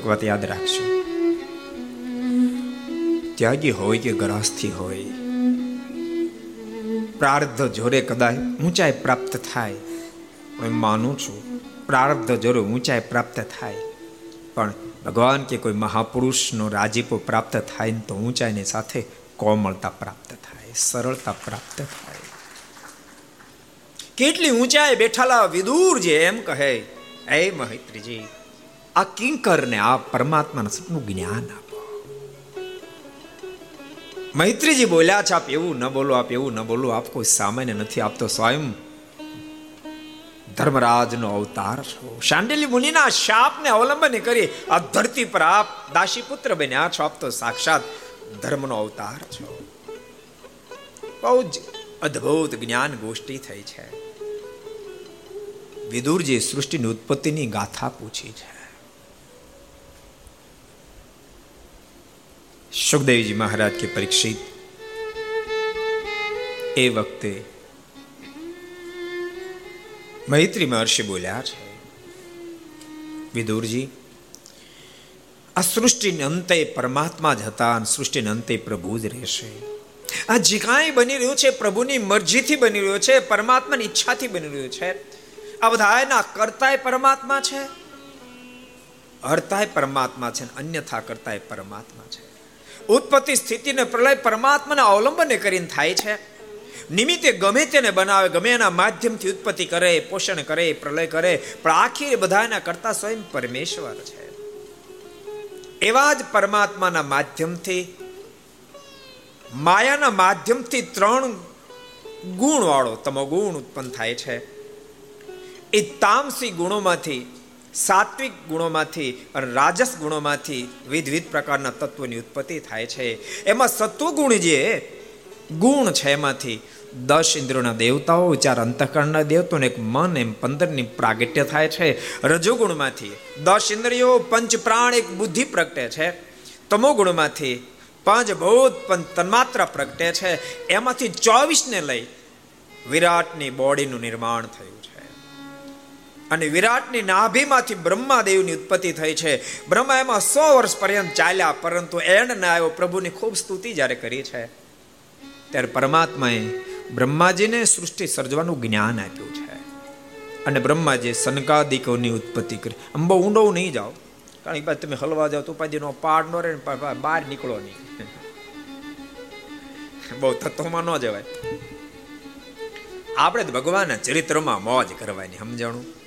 વાત યાદ રાખજો. ત્યાગી હોય કે ગ્રહસ્થી હોય, પ્રાર્ધ જોરે કદાચ ઊંચાઈ પ્રાપ્ત થાય. હું માનું છું, પ્રાર્ધ જોરે ઊંચાઈ પ્રાપ્ત થાય. પણ ભગવાન કે કોઈ મહાપુરુષનો રાજીપો પ્રાપ્ત થાય ને તો ઊંચાઈની સાથે કોમળતા પ્રાપ્ત થાય, સરળતા પ્રાપ્ત થાય. કેટલી ઊંચાઈ બેઠાલા વિદુર જે એમ કહે, એ મૈત્રીજી આ કિંકરને આ પરમાત્માના સપનું જ્ઞાન આપો મૈત્રીજી બોલ્યા છે આપ એવું ન બોલો આપ એવું ન બોલો આપ કોઈ સામાન્ય નથી આપતો સ્વયં ધર્મરાજનો અવતાર છો શાંડિલી મુનિના શાપને અવલંબન કરી આ ધરતી પર આપ દાસી પુત્ર બન્યા છો આપ તો સાક્ષાત ધર્મનો અવતાર છો બહુ જ અદ્ભુત જ્ઞાન ગોષ્ઠી થઈ છે વિદુરજી સૃષ્ટિની ઉત્પત્તિની ગાથા પૂછી છે સુખદેવજી મહારાજ કે પરીક્ષિત, એ વખતે મૈત્રી મહર્ષિ બોલ્યા છે, વિદુરજી, આ સૃષ્ટિને અંતે પરમાત્મા જ હતા અને સૃષ્ટિને અંતે પ્રભુ જ રહેશે. આ જે કાંઈ બની રહ્યું છે પ્રભુની મરજીથી બની રહ્યું છે, પરમાત્માની ઈચ્છાથી બની રહ્યું છે. આ બધા એના કરતાય પરમાત્મા છે હરતાય પરમાત્મા છે અન્યથા કરતાય પરમાત્મા છે. ઉત્પત્તિ સ્થિતિને પ્રલય પરમાત્માના અવલંબને કરીને થાય છે. નિમિત્તે ગમે તેને બનાવે, ગમે એના માધ્યમથી ઉત્પત્તિ કરે, પોષણ કરે, પ્રલય કરે, પણ આખી બધા એના કરતા સ્વયં પરમેશ્વર છે. એવા જ પરમાત્માના માધ્યમથી, માયાના માધ્યમથી ત્રણ ગુણવાળો તમો ગુણ ઉત્પન્ન થાય છે. એ તામસી ગુણોમાંથી સાત્વિક ગુણોમાંથી અને રાજસ ગુણોમાંથી વિવિધ પ્રકારના તત્વોની ઉત્પત્તિ થાય છે. એમાં સત્વગુણ જે ગુણ છે એમાંથી દસ ઇન્દ્રોના દેવતાઓ, ચાર અંતઃકરણના દેવતાઓને એક મન એમ પંદરની પ્રાગટ્ય થાય છે. રજોગુણમાંથી દસ ઇન્દ્રિયો, પંચ પ્રાણ એક બુદ્ધિ પ્રગટે છે. તમોગુણમાંથી પાંચ ભૂત પંચ તન્માત્ર પ્રગટે છે. એમાંથી ચોવીસને લઈ વિરાટની બોડીનું નિર્માણ થયું. અને વિરાટની નાભીમાંથી બ્રહ્માદેવની ઉત્પત્તિ થઈ છે. બ્રહ્મા એમાં સો વર્ષ પર્યંત ચાલ્યા, પરંતુ એણ ના આવ્યો પ્રભુની ખૂબ સ્તુતિ જ્યારે કરી છે. ત્યારે પરમાત્માએ બ્રહ્માજીને સૃષ્ટિ સર્જવાનું જ્ઞાન આપ્યું છે. અને બ્રહ્માજી સનકાદિકોની ઉત્પત્તિ કરી. આમ બહુ ઊંડો નહીં જાઓ કારણ કે તમે હલવા જાઓ તો ઉપાધિનો પાડ નો રહે બહાર નીકળો નહીં. બહુ તત્વમાં ન જવાય. આપણે તો ભગવાનના ચરિત્રમાં મોજ કરવાની, સમજાણું?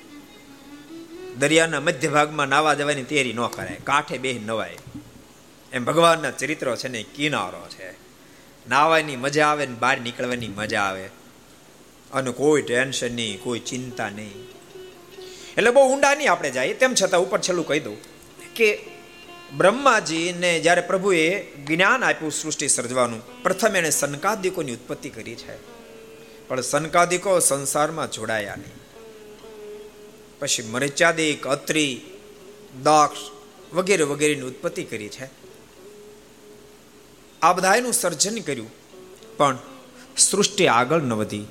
દરિયાના મધ્ય ભાગમાં નાવા જવાની તૈયારી ન કરાય કાંઠે બે નવાય. એમ ભગવાનના ચરિત્રો છે ને કિનારો છે. નાવાની મજા આવે ને બહાર નીકળવાની મજા આવે. અને કોઈ ટેન્શન નહીં, કોઈ ચિંતા નહીં. એટલે બહુ ઊંડા નહીં આપણે જાય. તેમ છતાં ઉપર છેલ્લું કહી દઉં કે બ્રહ્માજીને જ્યારે પ્રભુએ જ્ઞાન આપ્યું સૃષ્ટિ સર્જવાનું, પ્રથમ એણે સનકાદિકોની ઉત્પત્તિ કરી છે. પણ સનકાદિકો સંસારમાં જોડાયા નહીં. પછી મરચાદિક, અત્રી, દક્ષ વગેરે વગેરેની ઉત્પત્તિ કરી છે. આ બધાનું સર્જન કર્યું. પણ સૃષ્ટિ આગળ ન વધી.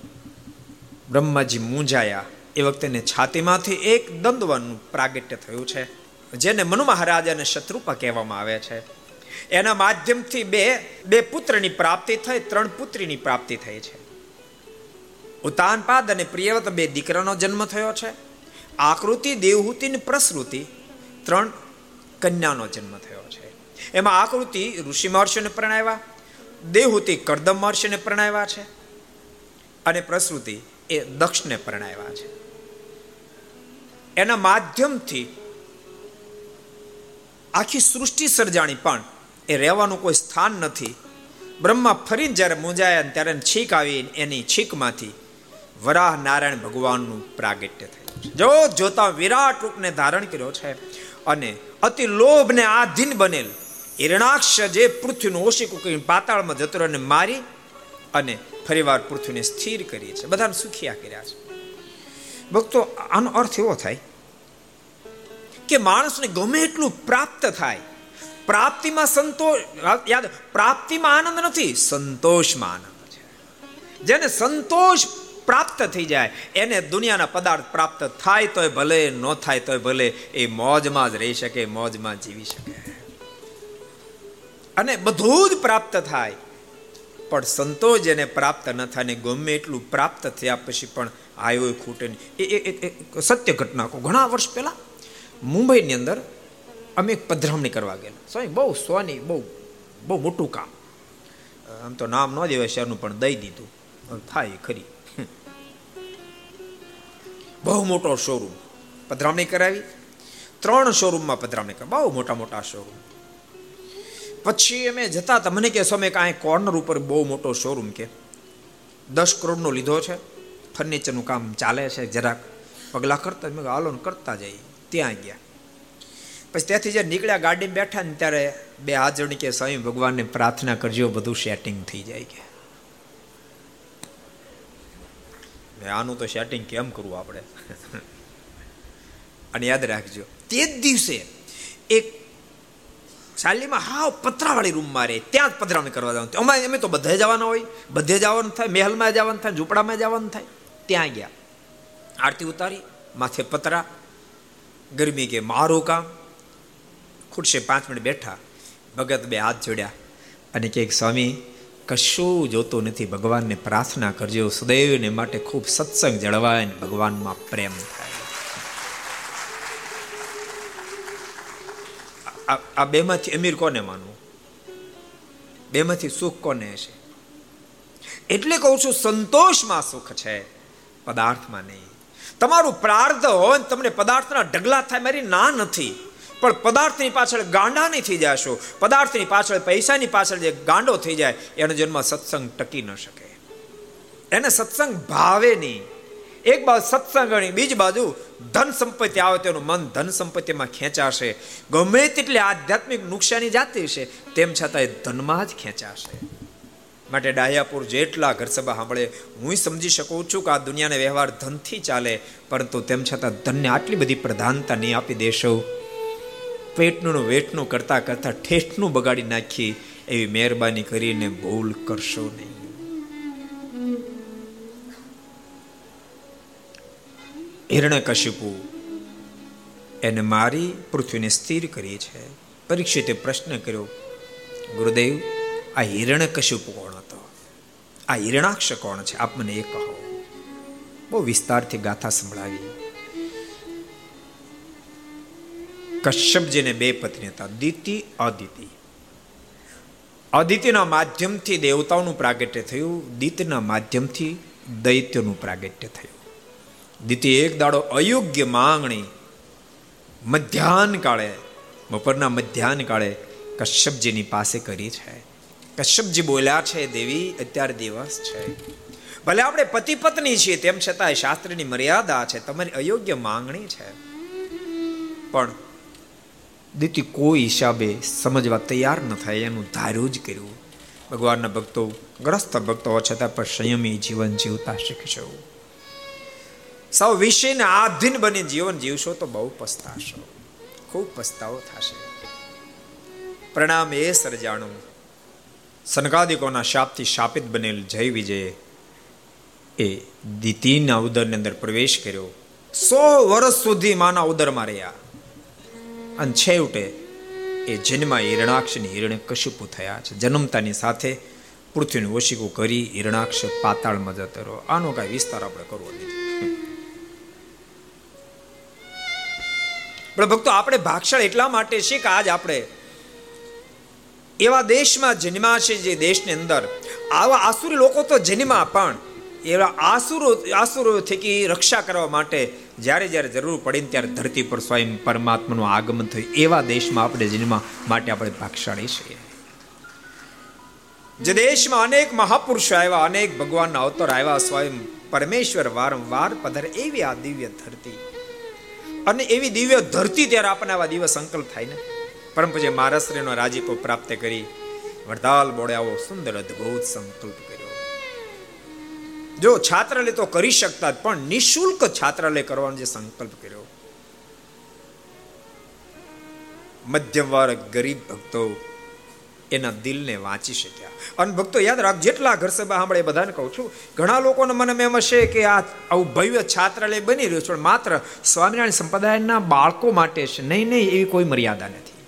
બ્રહ્માજી મૂંઝાયા. એ વખતે છાતીમાંથી એક દંદવાનું પ્રાગટ્ય થયું છે, જેને મનુ મહારાજ અને શત્રુપા કહેવામાં આવે છે. એના માધ્યમથી બે બે પુત્રની પ્રાપ્તિ થઈ, ત્રણ પુત્રીની પ્રાપ્તિ થઈ છે. ઉતાનપાદ અને પ્રિયવત બે દીકરાનો જન્મ થયો છે. આકૃતિ દેવહૂતિ ને પ્રસૃતિ ત્રણ કન્યાનો જન્મ થયો છે. એમાં આકૃતિ ઋષિ મહર્ષિને પ્રણાવ્યા દેવહૂતિ કરદમ મહર્ષિને પ્રણાવ્યા છે અને પ્રસૃતિ એ દક્ષને પ્રણાવ્યા છે. એના માધ્યમથી આખી સૃષ્ટિ સર્જાણી પણ એ રહેવાનું કોઈ સ્થાન નથી. બ્રહ્મા ફરીને જ્યારે મૂંઝાયા ત્યારે છીક આવી એની છીકમાંથી વરાહ નારાયણ ભગવાનનું પ્રાગટ્ય થયું. જો જોતા વિરાટ રૂપને ધારણ કર્યો છે અને અતિ લોભને આધીન બનેલ હિરણાક્ષ જે પૃથ્વીનું ઓશિક કરીને પાતાળમાં જતો મારી અને ફરીવાર પૃથ્વીને સ્થિર કરી છે. બધાને સુખિયા કર્યા છે. ભક્તો, આનો અર્થ એવો થાય કે માણસને ગમે એટલું પ્રાપ્ત થાય. પ્રાપ્તિમાં સંતોષ યાદ, પ્રાપ્તિમાં આનંદ નથી, સંતોષમાં આનંદ છે. જેને સંતોષ પ્રાપ્ત થઈ જાય, એને દુનિયાના પદાર્થ પ્રાપ્ત થાય તોય ભલે, ન થાય તોય ભલે, એ મોજમાં જ રહી શકે, મોજમાં જીવી શકે. અને બધું જ પ્રાપ્ત થાય. પણ સંતોષ જેને પ્રાપ્ત ન થાય ને ગમે એટલું પ્રાપ્ત થયા પછી પણ આયો ખૂટે એ સત્ય ઘટના ઘણા વર્ષ પહેલા મુંબઈની અંદર અમે એક પધરામણી કરવા ગયેલા. સ્વામી, બહુ સોની, બહુ બહુ મોટું કામ. આમ તો નામ ન દેવાય શહેરનું, પણ દઈ દીધું. થાય ખરી. બહુ મોટો શોરૂમ પધરામણી કરાવી. ત્રણ શોરૂમમાં પધરામણી કરાવી. બહુ મોટા મોટા શોરૂમ પછી અમે જતા હતા. મને કે સમય કાંઈ કોર્નર ઉપર બહુ મોટો શોરૂમ કે. દસ કરોડનો લીધો છે. ફર્નિચરનું કામ ચાલે છે જરાક. પગલાં કરતા મેં હાલો કરતા જઈએ. ત્યાં ગયા. પછી ત્યાંથી જ્યારે નીકળ્યા ગાડીમાં બેઠા ને ત્યારે બે જોડી કે સ્વામી ભગવાનને પ્રાર્થના કરજો, બધું સેટિંગ થઈ જાય કે. આનું તો સેટિંગ કેમ કરવું આપણે? (laughs) અને યાદ રાખજો, તે જ દિવસે એક શાલીમાં હાવ પતરાવાળી રૂમમાં રહે, ત્યાં જ પધરામણી કરવા જવાનું. અમારે અમે તો બધે જવાના હોય, બધે જવાનું થાય, મહેલમાં જવાનું થાય, ઝૂંપડામાં જવાનું થાય, ત્યાં ગયા. આરતી ઉતારી, માથે પતરા, ગરમી કે મારું કામ. ખુરશે પાંચ મિનિટ બેઠા, ભગત બે હાથ જોડ્યા અને કે સ્વામી કશું જોતું નથી. ભગવાનને પ્રાર્થના કરજો. સદૈવને માટે ખૂબ સત્સંગ જળવાય ને ભગવાનમાં પ્રેમ થાય. આ બેમાંથી અમીર કોને માનવું? બેમાંથી સુખ કોને હશે? એટલે કહું છું, સંતોષમાં સુખ છે, પદાર્થમાં નહીં. તમારું પ્રાર્થ હોય તમને પદાર્થના ઢગલા થાય, મારી ના નથી. પણ પદાર્થની પાછળ ગાંડા નહીં થઈ જશો. પદાર્થની પાછળ, પૈસાની પાછળ જે ગાંડો થઈ જાય, એનો જન્મ સત્સંગ ટકી ન શકે. એને સત્સંગ ભાવે નહીં. એક બાજુ સત્સંગ બીજી બાજુ ધન સંપત્તિ આવે તેનું મન ધન સંપત્તિમાં ખેંચાશે. ગમે તેટલી આધ્યાત્મિક નુકસાની જાતી છે તેમ છતાં એ ધનમાં જ ખેંચાશે. માટે ડાહ્યાપુર જેટલા ઘર સભા સાંભળે, હું સમજી શકું છું કે આ દુનિયાનો વ્યવહાર ધનથી ચાલે, પરંતુ તેમ છતાં ધનને આટલી બધી પ્રધાનતા નહીં આપી દેશો. પેટનું વેટનું કરતા કરતા ઠેઠનું બગાડી નાખી એવી મહેરબાની કરીને ભૂલ કરશો નહીં. હિરણ્ય કશિપુ એને મારી પૃથ્વીને સ્થિર કરી છે. પરીક્ષિતે પ્રશ્ન કર્યો, ગુરુદેવ, આ હિરણ્ય કશિપુ કોણ હતો? આ હિરણાક્ષ કોણ છે? આપ મને એ કહો. બહુ વિસ્તારથી ગાથા સંભળાવી કશ્યપજીને બે પત્ની હતા દિતિ અદિતિ. અદિતિના માધ્યમથી દેવતાઓનું પ્રાગટ્ય થયું, દિતના માધ્યમથી દૈત્યનું પ્રાગટ્ય થયું. દ્વિતીય એક દાડો અયોગ્ય માંગણી મધ્યાહન કાળે, બપોરના મધ્યાહન કાળે કશ્યપજીની પાસે કરી છે. કશ્યપજી બોલ્યા છે, દેવી, અત્યારે દિવસ છે. ભલે આપણે પતિ પત્ની છીએ, તેમ છતાં શાસ્ત્રની મર્યાદા છે, તમારી અયોગ્ય માંગણી છે. પણ દીતી કોઈ હિસાબે સમજવા તૈયાર ન થાય એનું ધાર્યું જ કર્યું. ભગવાનના ભક્તો, ગ્રસ્ત ભક્તો છતાં પણ સંયમી જીવન જીવતા શીખશો. સૌ વિષયને આધીન બની જીવન જીવશો તો બહુ પસ્તાશો. ખૂબ પસ્તાવો થશે. પ્રણામ એ સર્જાણું. સનકાદિકોના શાપથી શાપિત બનેલ જય વિજય એ દિતિના ઉદરની અંદર પ્રવેશ કર્યો. સો વર્ષ સુધી માના ઉદરમાં રહ્યા. અને છેવટે એ જન્મા અને હિરણે કશુપુ થયા છે. જન્મતાની સાથે પૃથ્વીનું ઓશિકું કરી હિરણાક્ષ પાતાળમાં જતો રહ્યો. આનો કાંઈ વિસ્તાર આપણે કરવો નહીં પણ ભક્તો, આપણે ભાગશાળ એટલા માટે છે કે આજ આપણે એવા દેશમાં જન્મા છે જે દેશની અંદર આવા આસુરી લોકો તો જન્મા, પણ એવા આસુરો આસુરો થકી રક્ષા કરવા માટે જ્યારે જ્યારે જરૂર પડે ત્યારે ધરતી પર સ્વયં પરમાત્માનું આગમન થયું. એવા દેશમાં આપણે જન્મ માટે આપણે ભાગશાળી છીએ. જે દેશમાં અનેક મહાપુરુષો આવ્યા, અનેક ભગવાનના અવતાર આવ્યા, સ્વયં પરમેશ્વર વારંવાર પધારે એવી આ દિવ્ય ધરતી. અને એવી દિવ્ય ધરતી ત્યારે આપણને આવા દિવસ સંકલ્પ થાય ને. પરમ પૂજ્ય મહારાષ્ટ્રનો રાજીપો પ્રાપ્ત કરી. વડતાલ બોડે આવો સુંદર અદભુત સંકલ્પ જો છાત્રાલય તો કરી શકતા પણ નિશુલ્ક છાત્રાલય કરવાનો જે સંકલ્પ કર્યો. મધ્યમ વર્ગ ગરીબ ભક્તો એના દિલને વાંચી શક્યા. અને ભક્તો યાદ રાખ જેટલા ઘર સભા સાંભળે બધાને કહું છું, ઘણા લોકોને મને એમ હશે કે આ આવું ભવ્ય છાત્રાલય બની રહ્યું છે, પણ માત્ર સ્વામિનારાયણ સંપ્રદાયના બાળકો માટે છે નહીં નહીં, એવી કોઈ મર્યાદા નથી.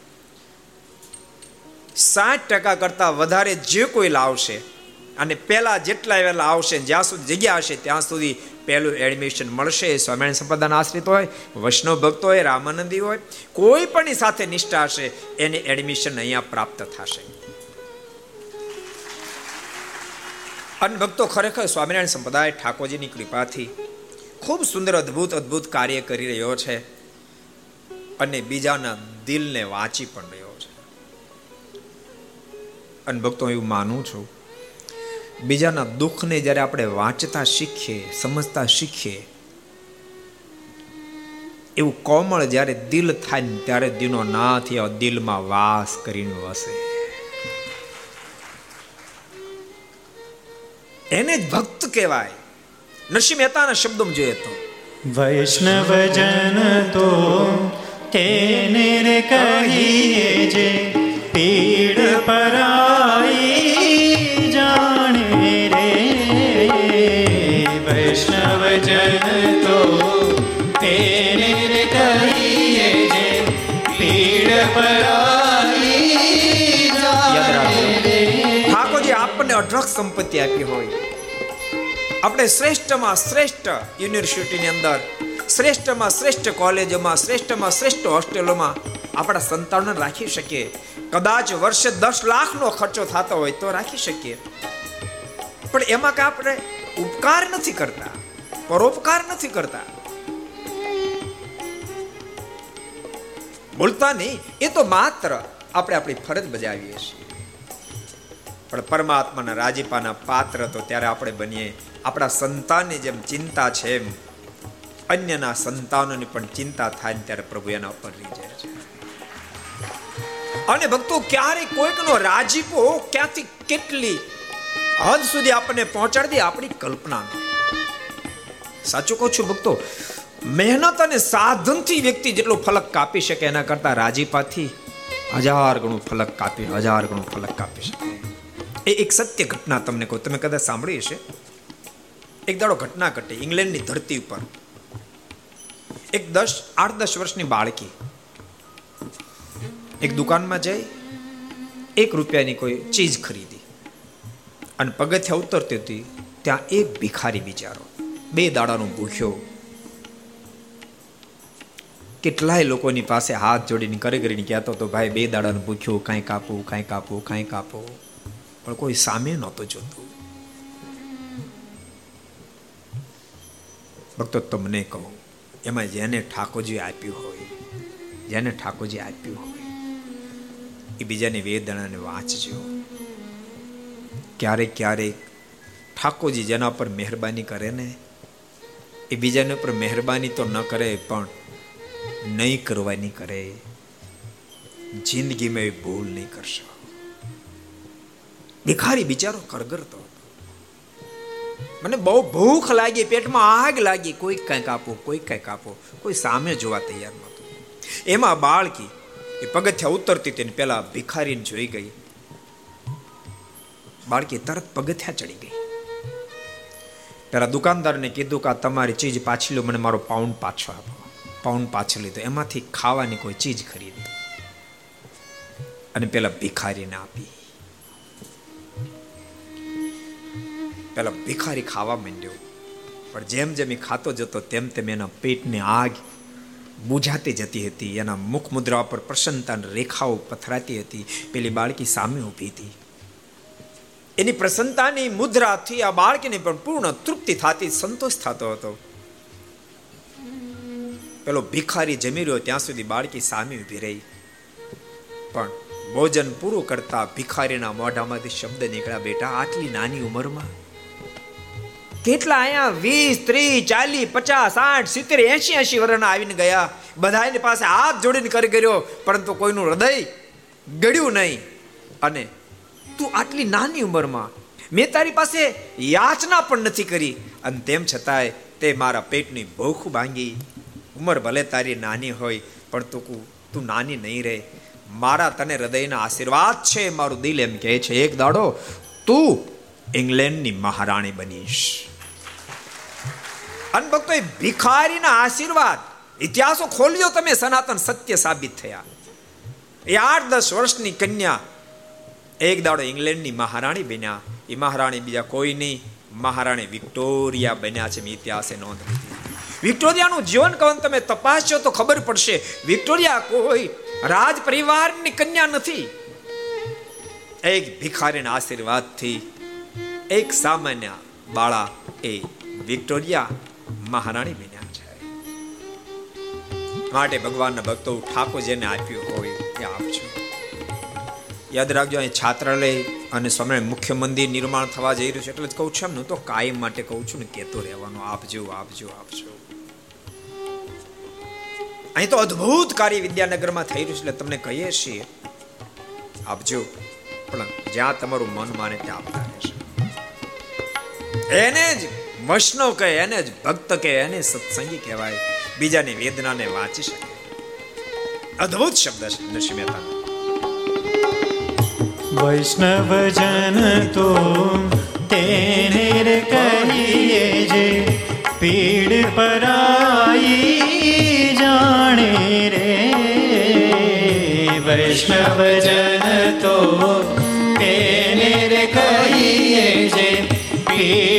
સાઠ ટકા કરતા વધારે જે કોઈ લાવશે અને પહેલા જેટલા વહેલા આવશે જ્યાં સુધી જગ્યા હશે, ત્યાં સુધી પહેલું એડમિશન મળશે. સ્વામિનારાયણ સંપ્રદાયના આશ્રિત હોય, વૈષ્ણવ ભક્તો હોય, રામાનંદી હોય, કોઈ પણ સાથે નિષ્ઠા હશે, એને એડમિશન અહીંયા પ્રાપ્ત થશે. અને ભક્તો ખરેખર સ્વામિનારાયણ સંપ્રદાય ઠાકોરજીની કૃપાથી ખૂબ સુંદર, અદ્ભુત અદ્ભુત કાર્ય કરી રહ્યો છે અને બીજાના દિલને વાંચી પણ રહ્યો છે. અને ભક્તો એવું માનું છું બીજાના દુઃખને જ્યારે આપણે વાંચતા શીખીએ, સમજતા શીખીએ, એવું કોમળ જ્યારે દિલ થાય ને ત્યારે દિનો નાથ દિલમાં વાસ કરીને વસે. એને જ ભક્ત કહેવાય. નરસિંહ મહેતાના શબ્દોમાં જોઈએ તો. વૈષ્ણવજન તો તેને કહીએ જે સંપત્તિ આપી હોય. આપણે શ્રેષ્ઠમાં શ્રેષ્ઠ યુનિવર્સિટીની અંદર, શ્રેષ્ઠમાં શ્રેષ્ઠ કોલેજોમાં, શ્રેષ્ઠમાં શ્રેષ્ઠ હોસ્ટેલોમાં આપણા સંતાનોને રાખી શકીએ. કદાચ વર્ષે દસ લાખનો ખર્ચો થતો હોય તો રાખી શકીએ. પણ એમાં કે આપણે ઉપકાર નથી કરતા, પરોપકાર નથી કરતા. બોલતા નહીં, એ તો માત્ર આપણે આપણી ફરજ બજાવીએ છીએ. પણ પરમાત્માના રાજીપાના પાત્ર તો ત્યારે આપણે બનીએ. આપણા સંતાનની જેમ ચિંતા છે એમ. અન્યના સંતાનોની પણ ચિંતા થાય ને ત્યારે પ્રભુ એના ઉપર રહી જાય છે. અને ભક્તો ક્યારે કોઈકનો રાજીપો ક્યાંથી કેટલી હદ સુધી આપણને પહોંચાડી દે આપણી કલ્પના સાચું કહું છું ભક્તો, મહેનત અને સાધનથી વ્યક્તિ જેટલો ફલક કાપી શકે એના કરતા રાજીપાથી હજાર ગણું ફલક કાપી, હજાર ગણું ફલક કાપી શકે. એ એક સત્ય ઘટના તમને કહું. તમે કદાચ સાંભળી હશે. એક દાડો ઘટના ઘટી ઇંગ્લેન્ડની ધરતી ઉપર. એક દસ, આઠ દસ વર્ષની બાળકી. એક દુકાનમાં જઈ એક રૂપિયાની કોઈ ચીજ ખરીદી. અને પગથિયા ઉતરતી હતી. ત્યાં એક ભિખારી બિચારો બે દાડાનો ભૂખ્યો. કેટલાય લોકોની પાસે હાથ જોડીને કરે કરીને કહેતો હતો, ભાઈ, બે દાડાનું પૂછ્યું કાંઈ કાપવું કાંઈ કાપવું કાંઈ કાપો. પણ કોઈ સામે નહોતું જોતું. ભક્તો, તમને કહું, એમાં જેને ઠાકોરજી આપ્યું હોય, જેને ઠાકોરજી આપ્યું હોય, એ બીજાની વેદનાને વાંચજો. ક્યારેક ક્યારેક ઠાકોરજી જેના પર મહેરબાની કરે ને, એ બીજાને ઉપર મહેરબાની તો ન કરે, પણ નહીં કરવાની કરે. જિંદગીમાં એ ભૂલ નહીં કરશો. ભિખારી બિચારો કરગરતો મને બહુ ભૂખ લાગી, પેટમાં આગ લાગી. કોઈ કંઈક આપો, કોઈ કંઈક આપો. કોઈ સામે જોવા તૈયાર નહોતું. એમાં બાળકી, એ પગથિયા ઉતરતી તેને પેલા ભિખારીને જોઈ ગઈ. બાળકી તરત પગથિયા ચડી ગઈ. પેલા દુકાનદારને કીધું કે તમારી ચીજ પાછી લો, મને મારો પાઉન્ડ પાછો આપો. પાઉન્ડ પાછો લીધો. એમાંથી ખાવાની કોઈ ચીજ ખરીદી. અને પેલા ભિખારીને આપી. પેલા ભિખારી ખાવા માંડ્યો. પણ જેમ જેમ એ ખાતો જતો, તેમ તેમ એના પેટની આગ બુઝાતી જતી હતી. એના મુખ મુદ્રા પર પ્રસન્નતાની રેખાઓ પથરાતી હતી. પેલી બાળકી સામે ઊભી હતી. એની પ્રસન્નતાની મુદ્રાથી આ બાળકીને પણ પૂર્ણ તૃપ્તિ થતી, સંતોષ થતો હતો. પેલો ભિખારી જમી રહ્યો, ત્યાં સુધી બાળકી સામે ઊભી રહી. પણ ભોજન પૂરું કરતા ભિખારીના મોઢામાંથી શબ્દ નીકળ્યા, બેટા, આટલી નાની ઉંમરમાં કેટલા અહીંયા વીસ, ત્રીસ, ચાલીસ, પચાસ, સાઠ, સિત્તેર એસી એસી વર્ષના આવીને ગયા. બધાની પાસે હાથ જોડીને કરી કર્યો, પરંતુ કોઈનું હૃદય ગળ્યું નહીં. અને તું આટલી નાની ઉંમરમાં મેં તારી પાસે યાચના પણ નથી કરી. અને તેમ છતાંય તે મારા પેટની ભૂખ ભાંગી. ઉંમર ભલે તારી નાની હોય, પણ તું તું નાની નહીં રહે મારા તને હૃદયના આશીર્વાદ છે, મારું દિલ એમ કહે છે. એક દાડો તું ઇંગ્લેન્ડની મહારાણી બનીશ. અને ભક્તો એ ભિખારીના આશીર્વાદ, ઇતિહાસો ખોલ્યો તમે, સનાતન સત્ય સાબિત થયા. એ આઠ દસ વર્ષની કન્યા એક દાડો ઇંગ્લેન્ડની મહારાણી બન્યા. એ મહારાણી બીજા કોઈ નહીં, મહારાણી વિક્ટોરિયા બન્યા છે, મેં ઇતિહાસે નોંધ વિક્ટોરિયાનું જીવન કવન તમે તપાસશો તો ખબર પડશે, વિક્ટોરિયા કોઈ રાજ પરિવારની કન્યા નથી. એક ભિખારીના આશીર્વાદથી એક સામાન્ય બાળા એ વિક્ટોરિયા મહારાણી બન્યા છે. માટે ભગવાનના ભક્તો ઠાકોર જેને આપ્યું હોય એ આપજો. યાદ રાખજો, અહીં છાત્રાલય અને સ્વામિનારાયણ મુખ્ય મંદિર નિર્માણ થવા જઈ રહ્યું છે એટલે જ કહું છું એમ તો કાયમ માટે કહું છું ને કેતો રહેવાનું, આપજો આપજો આપજો. અહીં તો અદ્ભુત કાર્ય વિદ્યાનગરમાં થઈ રહ્યું છે એટલે તમને કહીએ છીએ, આપજો. પણ જ્યાં તમારું મન માને ત્યાં આપતા રહેશે એને જ વૈષ્ણવ કહે એને જ, ભક્ત કહે એને સત્સંગી કહેવાય. બીજાની વેદનાને વાંચી શકે. અદ્ભુત શબ્દ છે નરસિંહ મહેતા વૈષ્ણવજન તો તેને કહીએ જે, પીડ પરાઈ જાણે રે. વૈષ્ણવજન તો તેને કહીએ જે, પીડ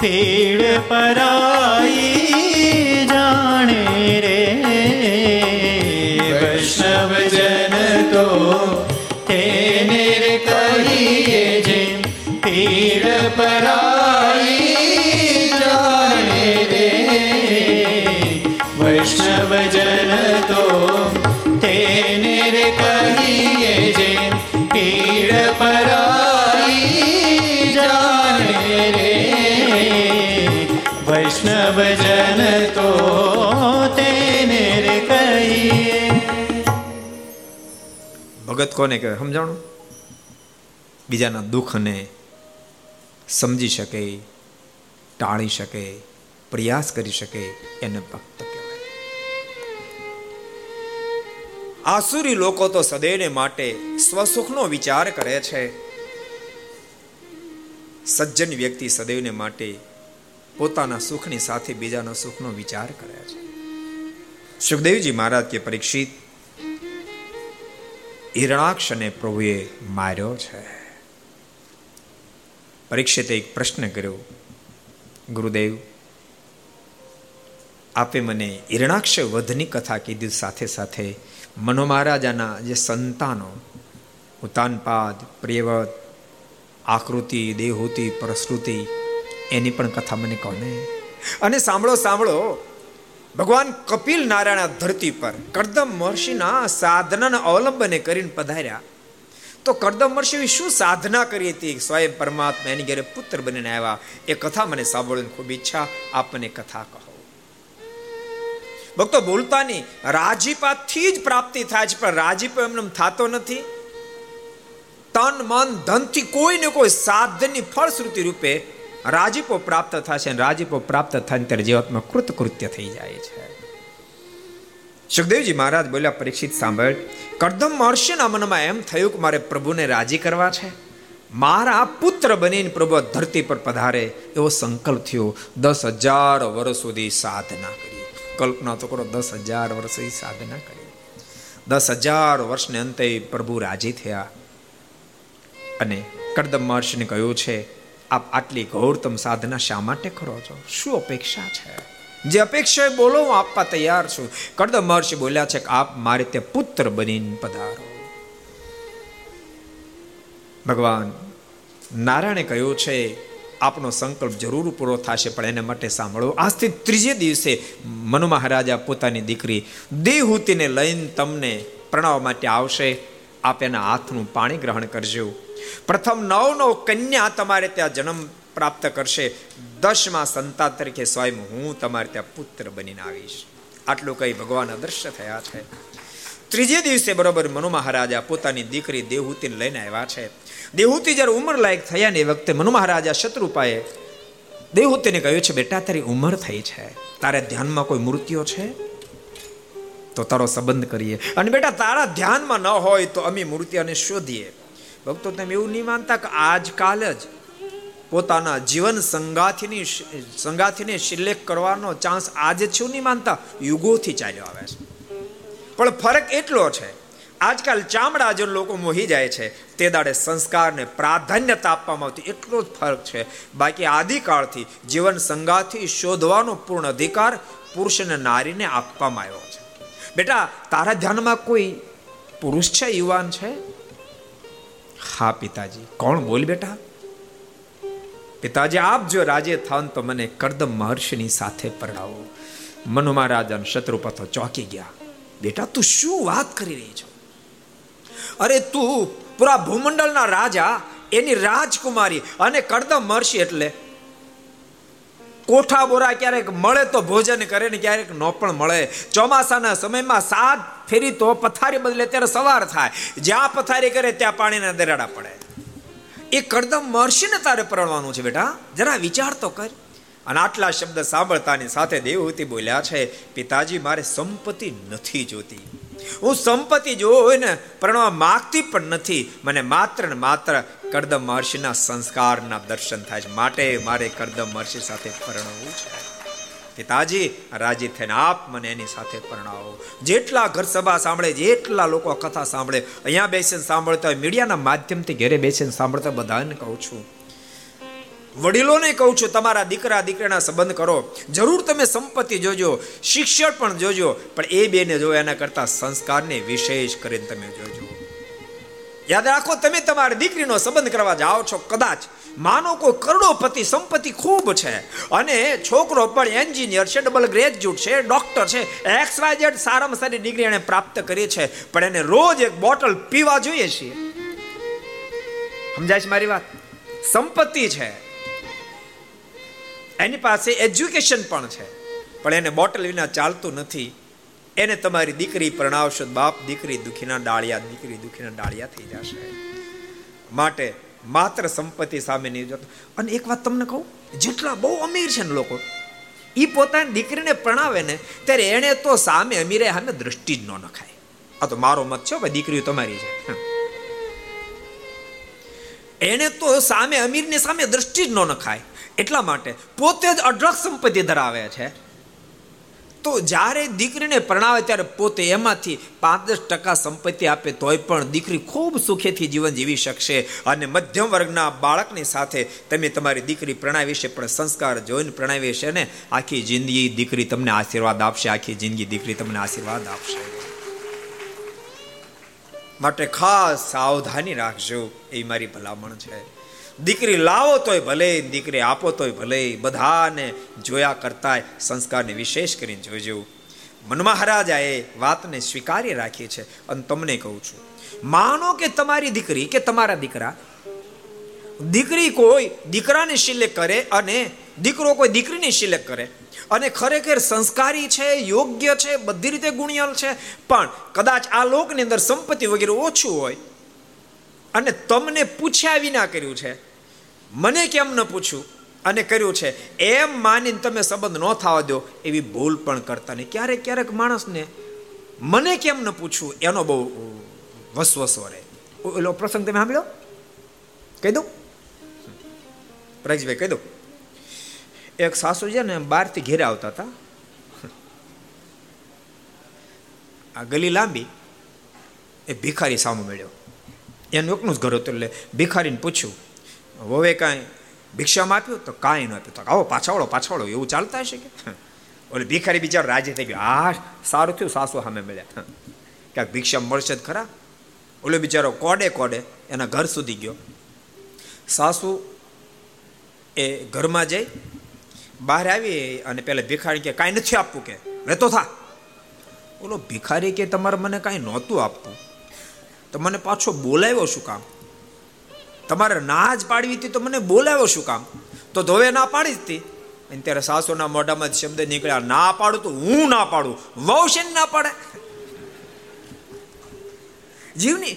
પીડ પરાઈ જાણે રે. વૈષ્ણવજન તો તેને રે કહીએ જે, તેડ પરાઈ જાણે રે. વૈષ્ણવજન તો તેને રે કહીએ જે, તેડ પરાઈ વૈષ્ણવજન તો તેને રે કહીએ ભગત કોને કહેવાય સમજાણું? બીજાના દુઃખને સમજી શકે, ટાળી શકે, પ્રયાસ કરી શકે, એને ભક્ત આસુરી લોકો તો સદૈવને માટે સ્વસુખનો વિચાર કરે છે. સજ્જન વ્યક્તિ સદૈવને માટે પોતાના સુખની સાથે બીજાના સુખનો વિચાર કર્યા છે. સુખદેવજી મહારાજ કે પરીક્ષિત હિરણાક્ષને પ્રભુએ માર્યો છે. પરીક્ષિતે એક પ્રશ્ન કર્યો, ગુરુદેવ, આપે મને હિરણાક્ષ વધની કથા કીધી સાથે સાથે મનો મહારાજાના જે સંતાનો, ઉતાનપાદ પ્રિયવત આકૃતિ, દેહૂતિ પ્રસ્તુતિ એની પણ કથા મને કહો ને. અને સાંભળો સાંભળો. ભગવાન કપિલ નારાયણ ધરતી પર કરદમ મહર્ષિના સાધનાના અવલંબને કરીને પધાર્યા. તો કરદમ મહર્ષિ શું સાધના કરી હતી? સ્વયં પરમાત્મા એની ઘરે પુત્ર બનીને આવ્યા. એ કથા મને સાંભળવાની ખૂબ ઈચ્છા. આપને કથા કહો. ભક્તો બોલતા નહીં રાજીપાથી જ પ્રાપ્તિ થાય છે, પણ રાજીપો એમને થતો નથી. તન, મન, ધનથી કોઈ ને કોઈ સાધનની ફળશ્રુતિ રૂપે રાજીપો પ્રાપ્ત થશે રાજીપો પ્રાપ્ત થાય ત્યારે જીવાત્મા કૃતકૃત્ય થઈ જાય છે. સુખદેવજી મહારાજ બોલ્યા, પરીક્ષિત સાંભળ કરદમ મહર્ષિના મનમાં એમ થયું કે મારે પ્રભુને રાજી કરવા છે. મારા પુત્ર બનીને પ્રભુ ધરતી પર પધારે એવો સંકલ્પ થયો, દસ હજાર વર્ષ સુધી સાધના કરી. કલ્પના તો કરો, દસ હજાર વર્ષ સુધી સાધના કરી. દસ હજાર વર્ષને અંતે પ્રભુ રાજી થયા. અને કરદમ મહર્ષિને કહ્યું છે આપ આટલી ઘોરતમ સાધના શા માટે કરો છો? શું અપેક્ષા છે? જે અપેક્ષા બોલો, હું આપવા તૈયાર છું. કરદમ મહર્ષિ બોલ્યા છે કે આપ મારે તે પુત્ર બનીને પધારો. ભગવાન, નારાયણે કહ્યું છે, આપનો સંકલ્પ જરૂર પૂરો થશે, પણ એને માટે સાંભળો. આજથી ત્રીજે દિવસે મનુ મહારાજા પોતાની દીકરી દેહૂતિને લઈને તમને પ્રણાવ માટે આવશે. આપ એના હાથનું પાણી ગ્રહણ કરજો. પ્રથમ નવ નવ કન્યા તમારે ત્યાં જન્મ પ્રાપ્ત કરશે. દસમા સંતાન તરીકે સ્વયં હું તમારે ત્યાં પુત્ર બનીને આવીશ. આટલું કઈ ભગવાન અદૃશ્ય થયા છે. ત્રીજે દિવસે બરોબર મનુ મહારાજા પોતાની દીકરી દેહૂતિને લઈને આવ્યા છે. દેહૂતિ જ્યારે ઉંમર લાયક થયા ને એ વખતે મનુ મહારાજા શત્રુપાએ દેહૂતિને કહ્યું છે, બેટા, તારી ઉંમર થઈ છે. તારે ધ્યાનમાં કોઈ મૂર્તિઓ છે? તો તારો સંબંધ કરીએ. અને બેટા, તારા ધ્યાનમાં ન હોય તો અમે મૂર્તિઓને શોધીએ. ભક્તો તમે એવું નહીં માનતા કે આજકાલ જ પોતાના જીવન સંગાથીની સંગાથીને સિલેક્ટ કરવાનો ચાન્સ આજે છું નહીં માનતા. યુગોથી ચાલ્યો આવે છે. પણ ફરક એટલો છે, આજકાલ ચામડા જે લોકો મોહી જાય છે. તે દાડે સંસ્કારને પ્રાધાન્યતા આપવામાં આવતી એટલો જ ફરક છે. બાકી આદિકાળથી જીવન સંગાથી શોધવાનો પૂર્ણ અધિકાર પુરુષ અને નારીને આપવામાં આવ્યો છે. બેટા, તારા ધ્યાનમાં કોઈ પુરુષ છે, યુવાન છે? હા, પિતાજી. કોણ? બોલ બેટા. પિતાજી, આપ જો રાજે થાન તો મને કરદમ મહર્ષિની સાથે પરણાવો. મનુમા રાજા શત્રુપથો ચોકી ગયા. બેટા, તું શું વાત કરી રહી છો? અરે, તું પૂરા ભૂમંડળના રાજા, એની રાજકુમારી અને કરદમ મહર્ષિ એટલે કોઠા બોરા ક્યારેક મળે તો ભોજન કરે ને ક્યારેક ન પણ મળે. ચોમાસાના સમયમાં સાત ફેરી તો પથારી બદલે ત્યારે સવાર થાય. જ્યાં પથારી કરે ત્યાં પાણીના દરાડા પડે. એ કરદમ મહર્ષિને તારે પરણવાનું છે બેટા. જરા વિચાર તો કર. અને આટલા શબ્દ સાંભળતાની સાથે દેવહૂતિ બોલ્યા છે, પિતાજી, મારે સંપત્તિ નથી જોતી. હું સંપત્તિ જોઈને પરણવા માગતી પણ નથી. મને માત્ર ને માત્ર કરદમ મહર્ષિના સંસ્કારના દર્શન થાય છે. માટે મારે કરદમ મહર્ષિ સાથે પરણવું છે. પિતાજી, રાજી થઈને આપ મને એની સાથે પરણાવો. જેટલા ઘર સભા સાંભળે, જેટલા લોકો કથા સાંભળે, અહીંયા બેસીને સાંભળતા હોય, મીડિયાના માધ્યમથી ઘરે બેસીને સાંભળતા બધાને કહું છું વડીલોને કહું છું, તમારા દીકરા, દીકરાના સંબંધ કરો. જરૂર તમે સંપત્તિ જોજો, શિક્ષણ પણ જોજો, પણ એ બેને જો એના કરતા સંસ્કારને વિશેષ કરીને તમે જોજો. યાદ રાખો, તમે તમારી દીકરીનો સંબંધ કરવા જાઓ છો, કદાચ માનો કોઈ કરોડોપતિ સંપત્તિ ખૂબ છે, અને છોકરો પણ એન્જિનિયર છે, ડબલ ગ્રેજ્યુએટ છે, ડોક્ટર છે એક્સ વાય ઝેડ સારામાં સારી ડિગ્રી એને પ્રાપ્ત કરી છે, પણ એને રોજ એક બોટલ પીવા જોઈએ છીએ. સમજાય છે મારી વાત? સંપત્તિ છે. એની પાસે એજ્યુકેશન પણ છે. પણ એને બોટલ વિના ચાલતું નથી. એને તમારી દીકરી પ્રણાવશો બાપ દીકરી દુખીના ડાળિયા, દીકરી દુખીના ડાળિયા થઈ જશે. માટે માત્ર સંપત્તિ સામે નહીં જતો અને એક વાત તમને કહું, જેટલા બહુ અમીર છે ને લોકો એ પોતાની દીકરીને પ્રણાવે ને, ત્યારે એણે તો સામે અમીરે સામે દ્રષ્ટિ જ ન નખાય. આ તો મારો મત છે ભાઈ, દીકરીઓ તમારી છે. એણે તો સામે અમીરની સામે દ્રષ્ટિ જ ન નખાય. એટલા માટે પોતે જ અઢળક સંપત્તિ ધરાવે છે. તો જ્યારે દીકરીને પરણાવે ત્યારે પોતે એમાંથી પાંચ દસ ટકા સંપત્તિ આપે તોય પણ દીકરી ખૂબ સુખેથી જીવન જીવી શકશે અને મધ્યમ વર્ગના બાળકની સાથે તમે તમારી દીકરી પ્રણાવી છે, પણ સંસ્કાર જોઈને પ્રણાવી છે ને, આખી જિંદગી દીકરી તમને આશીર્વાદ આપશે, આખી જિંદગી દીકરી તમને આશીર્વાદ આપશે. માટે ખાસ સાવધાની રાખજો, એ મારી ભલામણ છે. દીકરી લાવો તોય ભલે, દીકરી આપો તોય ભલે, બધાને જોયા કરતા સંસ્કારને વિશેષ કરીને જોજો. મન મહારાજાએ વાતને સ્વીકારી રાખી છે. અને તમને કહું છું, માનો કે તમારી દીકરી કે તમારા દીકરા, દીકરી કોઈ દીકરાને સિલેક્ટ કરે અને દીકરો કોઈ દીકરીને સિલેક્ટ કરે અને ખરેખર સંસ્કારી છે, યોગ્ય છે, બધી રીતે ગુણિયલ છે, પણ કદાચ આ લોકની અંદર સંપત્તિ વગેરે ઓછું હોય અને તમને પૂછ્યા વિના કર્યું છે મને કેમ ન પૂછ્યું? અને કર્યું છે. એમ માનીને તમે સંબંધ ન થવા દો, એવી ભૂલ પણ કરતા નહીં. ક્યારેક ક્યારેક માણસને મને કેમ ન પૂછવું એનો બહુ વસવસો રહે. એલો પ્રસંગ તમે સાંભળ્યો? કહી દઉં? પ્રજભાઈ કહી દઉં? એક સાસુ છે ને, બહારથી ઘેરે આવતા હતા. આ ગલી લાંબી, એ ભિખારી સામે મળ્યો એનું એકનું જ ઘર હતું એટલે ભિખારીને પૂછ્યું વવે કાંઈ ભિક્ષામાં આપ્યું તો કાંઈ ન આપ્યું. તો આવો પાછાવડો પાછાવડો, એવું ચાલતા હશે કે? ઓલે ભિખારી બિચારો રાજી થઈ ગયો. આ સારું થયું, સાસુ સામે મળ્યા. ક્યાંક ભિક્ષા મળશે જ ખરા. ઓલો બિચારો કોડે કોડે એના ઘર સુધી ગયો. સાસુ એ ઘરમાં જઈ, બહાર આવી અને પેલા ભિખારી કે, કાંઈ નથી આપવું કે? રહેતો થા. ઓલો ભિખારી કે, તમારે મને કાંઈ નહોતું આપવું. તો મને પાછો બોલાવ્યો શું કામ? તમારે ના જ પાડવી હતી તો મને બોલાવ્યો શું કામ? તો ધોવે ના પાડી હતી. અને ત્યારે સાસુના મોઢામાં શબ્દ નીકળ્યા, ના પાડું તો હું ના પાડું? વહુ ના પાડે? જીવની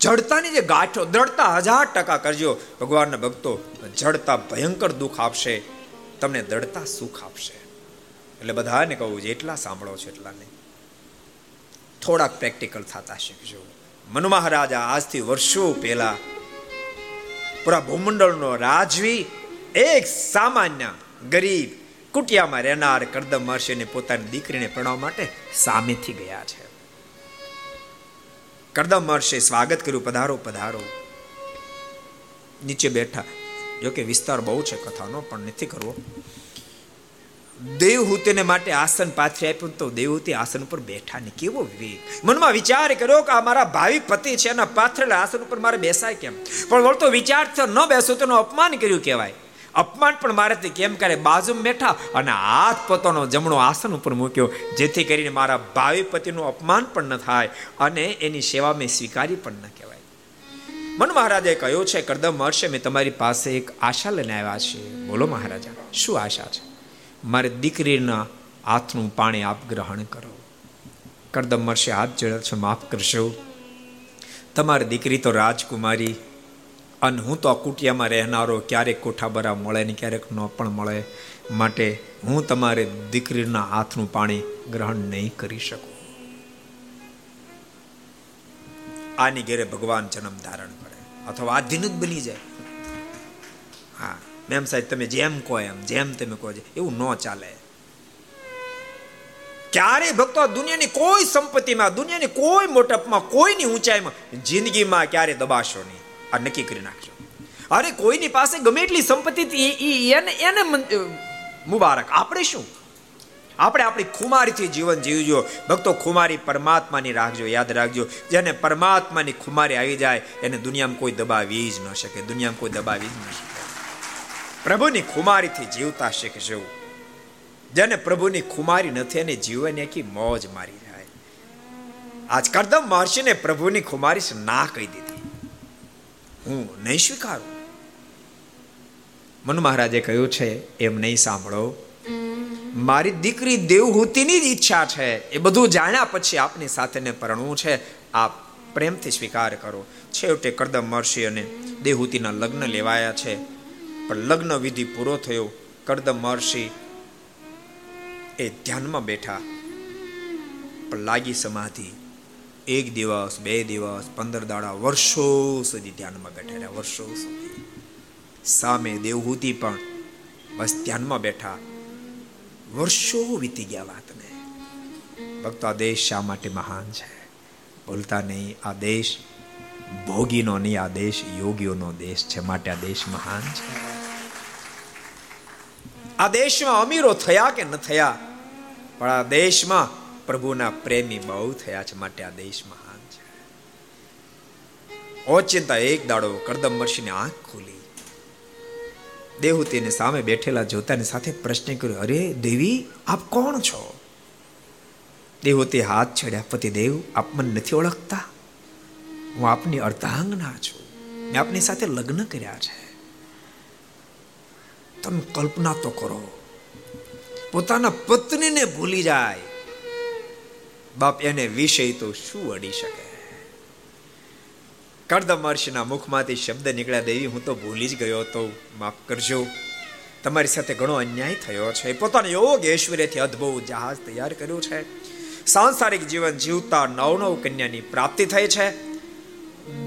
જડતાની જે ગાંઠો દળતા હજાર ટકા કરજો. ભગવાનના ભક્તો, જડતા ભયંકર દુઃખ આપશે. તમને દળતા સુખ આપશે. એટલે બધાને કહું, જેટલા સાંભળો છો એટલા નહીં થોડાક પ્રેક્ટિકલ થતા શીખજો. મનુ મહારાજા આજથી વર્ષો પહેલા પૂરા ભૂમંડળનો રાજવી એક સામાન્ય ગરીબ કુટિયામાં રહેનાર કરદમ મહર્ષિને પોતાની દીકરીને પ્રણવ માટે સામેથી ગયા છે. કરદમ મહર્ષિ સ્વાગત કર્યું, પધારો પધારો. નીચે બેઠા. જોકે વિસ્તાર બહુ છે કથાનો, પણ નથી કરવો. દેવહૂતિને માટે આસન પાથરી આપ્યું તો દેવહૂતિ આસન ઉપર બેઠા ને કેવો વિવેક. મનમાં વિચાર કર્યો કે આ મારા ભાવિ પતિ છે એના પાથરેલા આસન ઉપર મારે બેસાય કેમ? પણ વળતો વિચાર થયો ન બેસો તો અપમાન કર્યું કહેવાય. અપમાન પણ મારાથી કેમ કરે? બાજુ બેઠા અને હાથ પોતાનો જમણો આસન ઉપર મૂક્યો, જેથી કરીને મારા ભાવિ પતિનું અપમાન પણ ન થાય અને એની સેવા મેં સ્વીકારી પણ ન કહેવાય. મન મહારાજે કહ્યું છે, કરદમ હર્ષે મેં તમારી પાસે એક આશા લઈને આવ્યા છે બોલો મહારાજા, શું આશા છે? મારે દીકરીના હાથનું પાણી આપ ગ્રહણ કરો. કરદમ મરશે હાથ છે, માફ કરશો. તમારી દીકરી તો રાજકુમારી, અને હું તો કુટિયામાં રહેનારો ક્યારેક કોઠાબરા મળે ને ક્યારેક ન પણ મળે. માટે હું તમારે દીકરીના હાથનું પાણી ગ્રહણ નહીં કરી શકું. આની ઘેરે ભગવાન જન્મ ધારણ કરે. અથવા આધીન જ બની જાય. હા. મેમ સાહેબ, તમે જેમ કહો એમ, જેમ તમે કહો એવું ન ચાલે. ક્યારે ભક્તો દુનિયાની કોઈ સંપત્તિમાં, દુનિયાની કોઈ મોટપમાં, કોઈની ઊંચાઈમાં જિંદગીમાં ક્યારે દબાશો નહીં. આ નક્કી કરી નાખજો. અરે કોઈની પાસે ગમે એટલી સંપત્તિ એને એને મુબારક. આપણે શું? આપણે આપણી ખુમારીથી જીવન જીવજો. ભક્તો, ખુમારી પરમાત્માની રાખજો, યાદ રાખજો. જેને પરમાત્માની ખુમારી આવી જાય, એને દુનિયામાં કોઈ દબાવી જ ન શકે, દુનિયામાં કોઈ દબાવી જ ન શકે. પ્રભુની ખુમારીથી જીવતા શીખજો જેને પ્રભુની ખુમારી નથી એને જીવન એકી મોજ મારી જાય આજ કરદમ મહર્ષિને પ્રભુની ખુમારી ના કહી દીધી. હું નહીં સ્વીકારું. મનુ મહારાજે કહ્યું છે, એમ નહીં સાંભળો. મારી દીકરી દેવહૂતિની જ ઈચ્છા છે. એ બધું જાણ્યા પછી આપની સાથે ને પરણવું છે. આપ પ્રેમથી સ્વીકાર કરો. છેવટે કરદમ મહર્ષિ અને દેવહૂતિના લગ્ન લેવાયા છે. પણ લગ્ન વિધિ પૂરો થયો. કરદમ મહર્ષિ એ ધ્યાનમાં બેઠા. પણ લાગી સમાધિ. એક દિવસ, બે દિવસ, પંદર દાડા, વર્ષો સુધી ધ્યાનમાં બેઠા રહ્યા, વર્ષો સુધી. સામે દેવહૂતિ પણ બસ ધ્યાનમાં બેઠા. વર્ષો વીતી ગયા વાતને. ભક્તો, આ દેશ શા માટે મહાન છે? બોલતા નહીં, આ દેશ ભોગીનો નહીં, આ દેશ યોગીઓનો દેશ છે. માટે આ દેશ મહાન છે. આ દેશમાં અમીરો થયા કે ન થયા? પણ આ દેશમાં પ્રભુના પ્રેમી બહુ થયા છે, માટે આ દેશ મહાન છે. ઓચિંતા એક દાડો કરદમ મર્ષીની આંખ ખોલી. દેહુતીને સામે બેઠેલા જોતાની સાથે પ્રશ્ન કર્યો, અરે, દેવી, આપ કોણ છો? દેહુતી હાથ છેડ્યા, પતિ દેવ, આપ મને નથી ઓળખતા. હું આપની અર્ધાંગના છું. મેં આપની સાથે લગ્ન કર્યા છે. તમે કલ્પના તો કરો. પોતાના પત્નીને ભૂલી જાય. બાપ એને વિષય તો શું અડી શકે? કરદમ મહર્ષિના મુખમાંથી શબ્દ નીકળ્યા દેવી, હું તો ભૂલી જ ગયો તો માફ કરજો. તમારી સાથે ઘણો અન્યાય થયો છે. પોતાના યોગ ઐશ્વર્યથી અદ્ભુત જહાજ તૈયાર કર્યું છે. સાંસારિક જીવન જીવતા નવ નવ કન્યાની પ્રાપ્તિ થઈ છે.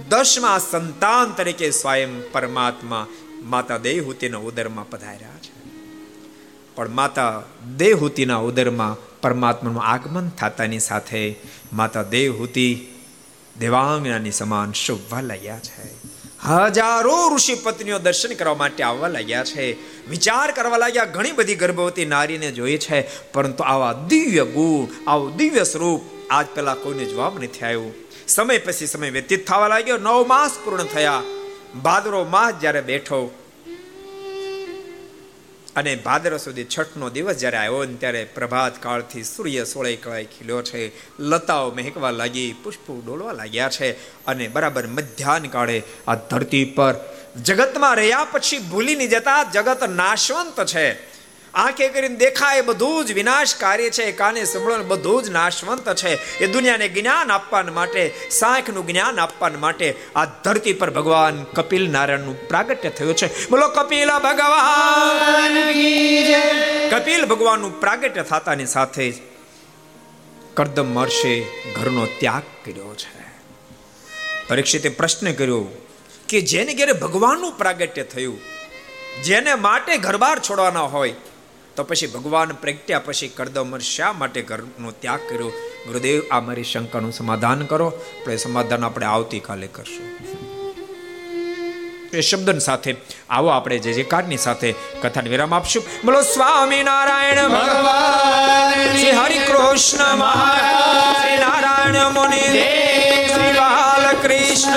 દસમા સંતાન તરીકે સ્વયં પરમાત્મા માતા દેવહૂતિના ઉદરમાં પધાર્યા છે. પણ માતા દેવહૂતિના ઉદરમાં પરમાત્માનું આગમન થતાની સાથે માતા દેવહૂતિ દેવાંગનાની સમાન શોભવા લાગ્યા છે. હજારો ઋષિ પત્નીઓ દર્શન કરવા માટે આવવા લાગ્યા છે. વિચાર કરવા લાગ્યા, ઘણી બધી ગર્ભવતી નારીને જોઈ છે, પરંતુ આવા દિવ્ય ગુણ, આવું દિવ્ય સ્વરૂપ આજ પહેલા કોઈને જવાબ નથી આવ્યું. સમય પછી સમય વ્યતીત થવા લાગ્યો, નવ માસ પૂર્ણ થયા. ભાદરો માસ જ્યારે બેઠો અને ભાદર સુધી છઠનો દિવસ જ્યારે આવ્યો ને ત્યારે પ્રભાત કાળથી સૂર્ય સોળે કળાએ ખીલ્યો છે. લતાઓ મહેકવા લાગી, પુષ્પો ડોલવા લાગ્યા છે અને બરાબર મધ્યાહન કાળે આ ધરતી પર જગતમાં રહ્યા પછી ભૂલી નહીં જતા જગત નાશવંત છે. આંખે કરીને દેખાય બધું જ વિનાશકારી છે, કાને સંભળો બધું જ નાશવંત છે. એ દુનિયાને જ્ઞાન આપવા માટે, સાંખનું જ્ઞાન આપવા માટે આ ધરતી પર ભગવાન કપિલ નારાયણનું પ્રાગટ્ય થયું છે. બોલો, કપિલ ભગવાન કપિલ ભગવાનનું પ્રાગટ્ય થતાની સાથે કરદમ મહર્ષિ ઘરનો ત્યાગ કર્યો છે. પરીક્ષિતે પ્રશ્ન કર્યો કે જેને ઘેરે ભગવાનનું પ્રાગટ્ય થયું, જેને માટે ઘરબાર છોડવાના હોય તો પછી ભગવાન પ્રગટ્યા પછી કરદમર શા માટે ઘરનો ત્યાગ કર્યો? ગુરુદેવ આ મારી શંકાનું સમાધાન કરો. આપણે સમાધાન આપણે આવતીકાલે કરશું. એ શબ્દન સાથે આવો આપણે જે જે સાથે કથાને વિરામ આપશું. બોલો સ્વામી નારાયણ ભગવાન શ્રી હરિ કૃષ્ણ મહારાજ શ્રી નારાયણ મુનિ શ્રી બાલકૃષ્ણ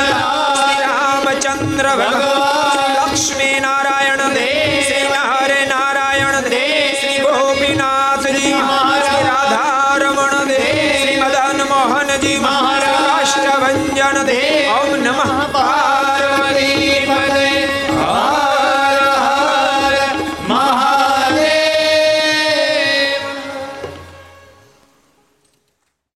શ્રી રામચંદ્ર ભગવાન લક્ષ્મી નારાયણ શ્રી મહારાષ્ટ્ર વંજન નમઃ